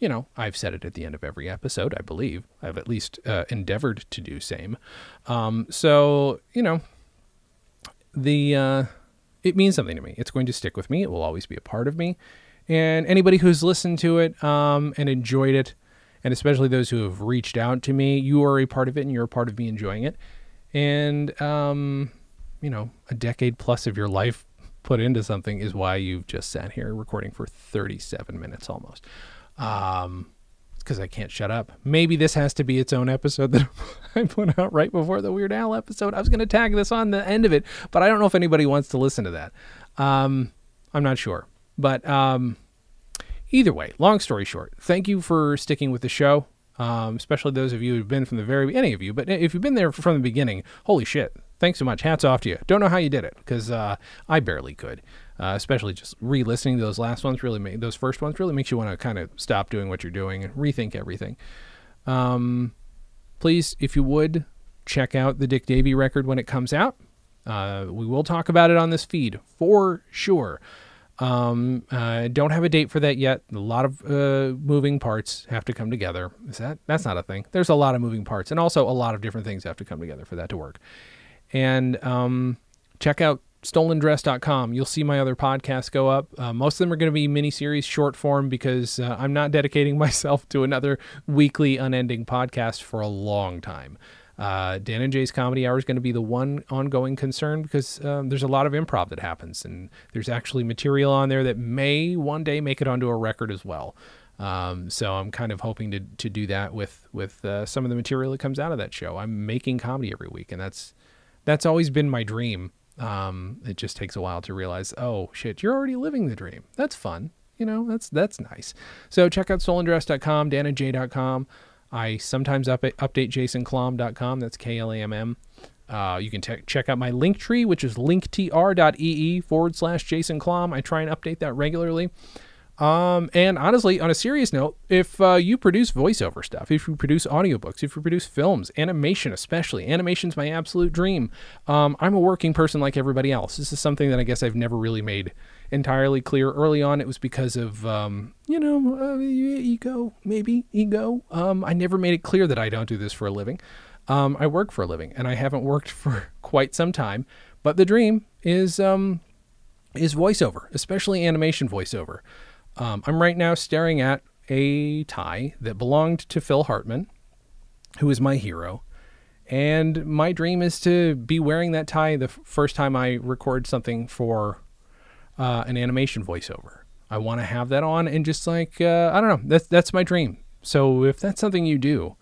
you know, I've said it at the end of every episode, I believe. I've at least uh, endeavored to do same. Um, so, you know, the uh, it means something to me. It's going to stick with me. It will always be a part of me. And anybody who's listened to it um, and enjoyed it, and especially those who have reached out to me, you are a part of it, and you're a part of me enjoying it. And um, you know, a decade plus of your life put into something is why you've just sat here recording for 37 minutes almost. Um, because I can't shut up. Maybe this has to be its own episode that I put out right before the Weird Al episode. I was going to tag this on the end of it, but I don't know if anybody wants to listen to that. Um, I'm not sure. But um, either way, long story short, thank you for sticking with the show, um, especially those of you who've been from the very any of you. But if you've been there from the beginning, holy shit, thanks so much. Hats off to you. Don't know how you did it because uh, I barely could uh, especially just re-listening to those last ones really make those first ones really makes you want to kind of stop doing what you're doing and rethink everything um, please if you would check out the Dick Davy record when it comes out uh, we will talk about it on this feed for sure um, I don't have a date for that yet. A lot of uh, moving parts have to come together. Is that that's not a thing? There's a lot of moving parts, and also a lot of different things have to come together for that to work. And um, check out stolendress.com. You'll see my other podcasts go up. Uh, most of them are going to be mini-series, short form, because uh, I'm not dedicating myself to another weekly, unending podcast for a long time. Uh, Dan and Jay's Comedy Hour is going to be the one ongoing concern because um, there's a lot of improv that happens, and there's actually material on there that may one day make it onto a record as well. Um, so I'm kind of hoping to to do that with with uh, some of the material that comes out of that show. I'm making comedy every week, and that's that's always been my dream. Um, it just takes a while to realize, oh shit, you're already living the dream. That's fun. You know, that's that's nice. So check out stolendress.com, danandjay.com. I sometimes up, update jasonklamm.com. That's K L A M M. Uh, you can te- check out my link tree, which is linktr.ee forward slash Jason Klamm. I try and update that regularly. Um, and honestly, on a serious note, if uh, you produce voiceover stuff, if you produce audiobooks, if you produce films, animation especially, animation's my absolute dream. Um, I'm a working person like everybody else. This is something that I guess I've never really made entirely clear. Early on, it was because of, um, you know, uh, ego, maybe ego. Um, I never made it clear that I don't do this for a living. Um, I work for a living, and I haven't worked for quite some time. But the dream is um, is voiceover, especially animation voiceover. Um, I'm right now staring at a tie that belonged to Phil Hartman, who is my hero. And my dream is to be wearing that tie the f- first time I record something for uh, an animation voiceover. I want to have that on and just like uh, I don't know. That's that's my dream. So if that's something you do,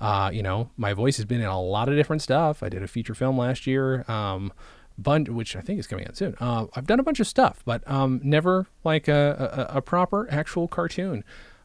uh, you know, my voice has been in a lot of different stuff. I did a feature film last year. Um, bunch, which I think is coming out soon. Uh, I've done a bunch of stuff, but um, never like a, a, a, proper actual cartoon.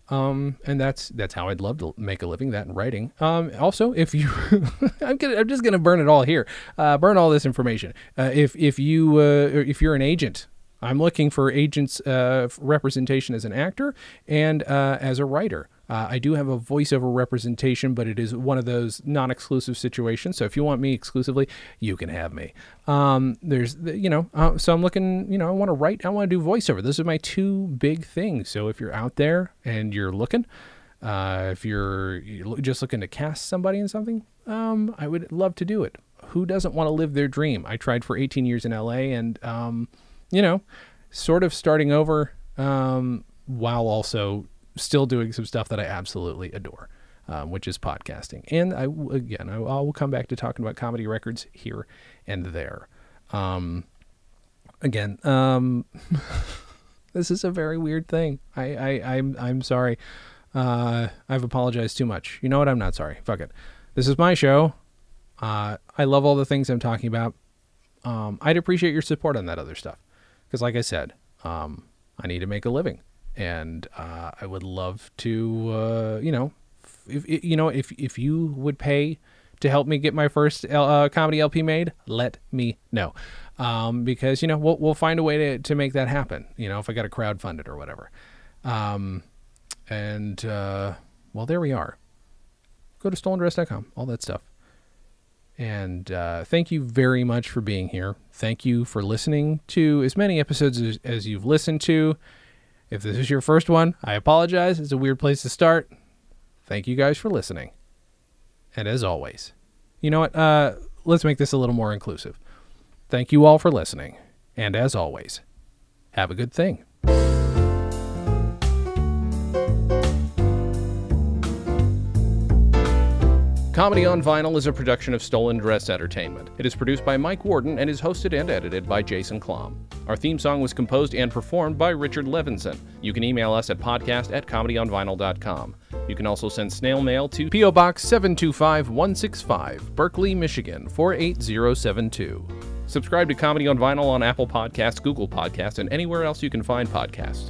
Um, and that's that's how I'd love to make a living that in writing. Um, also, if you, I'm gonna, I'm just gonna burn it all here, uh, burn all this information. Uh, if if you uh, if you're an agent I'm looking for agents uh, representation as an actor and uh, as a writer. Uh, I do have a voiceover representation, but it is one of those non-exclusive situations. So if you want me exclusively, you can have me. Um, there's, you know, uh, so I'm looking, you know, I want to write, I want to do voiceover. Those are my two big things. So if you're out there and you're looking, uh, if you're just looking to cast somebody in something, um, I would love to do it. Who doesn't want to live their dream? I tried for 18 years in LA and, um, you know, sort of starting over um, while also still doing some stuff that I absolutely adore, um, which is podcasting. And I again, I, I, will come back to talking about comedy records here and there. Um, again, um, this is a very weird thing. I, I I'm I'm sorry. Uh, I've apologized too much. You know what? I'm not sorry. Fuck it. This is my show. Uh, I love all the things I'm talking about. Um, I'd appreciate your support on that other stuff because, like I said, um, I need to make a living, and uh, I would love to, uh, you know, if you know, if if you would pay to help me get my first uh, comedy LP made, let me know, um, because you know we'll we'll find a way to to make that happen. You know, if I got to crowdfund it or whatever, um, and uh, well, there we are. Go to stolendress.com, all that stuff. And uh, thank you very much for being here. Thank you for listening to as many episodes as, as, you've listened to. If this is your first one, I apologize. It's a weird place to start. Thank you guys for listening. And as always, you know what? Uh, let's make this a little more inclusive. Thank you all for listening. And as always, have a good thing. Comedy on Vinyl is a production of Stolen Dress Entertainment. It is produced by Mike Worden and is hosted and edited by Jason Klamm. Our theme song was composed and performed by Richard Levinson. You can email us at podcast at comedyonvinyl.com. You can also send snail mail to P.O. Box 725165, Berkley, Michigan 48072. Subscribe to Comedy on Vinyl on Apple Podcasts, Google Podcasts, and anywhere else you can find podcasts.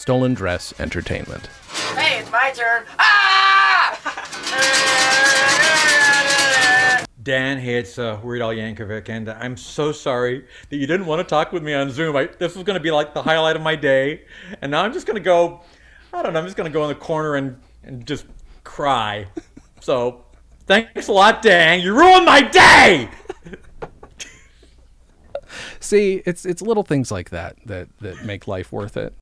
Stolen Dress Entertainment. Hey, it's my turn. Ah! Dan, hey, it's uh, Weird Al Yankovic, and I'm so sorry that you didn't want to talk with me on Zoom. I, this was going to be like the highlight of my day, and now I'm just going to go. I don't know. I'm just going to go in the corner and and just cry cry. So, thanks a lot, Dan. You ruined my day. See, it's it's little things like that that that make life worth it.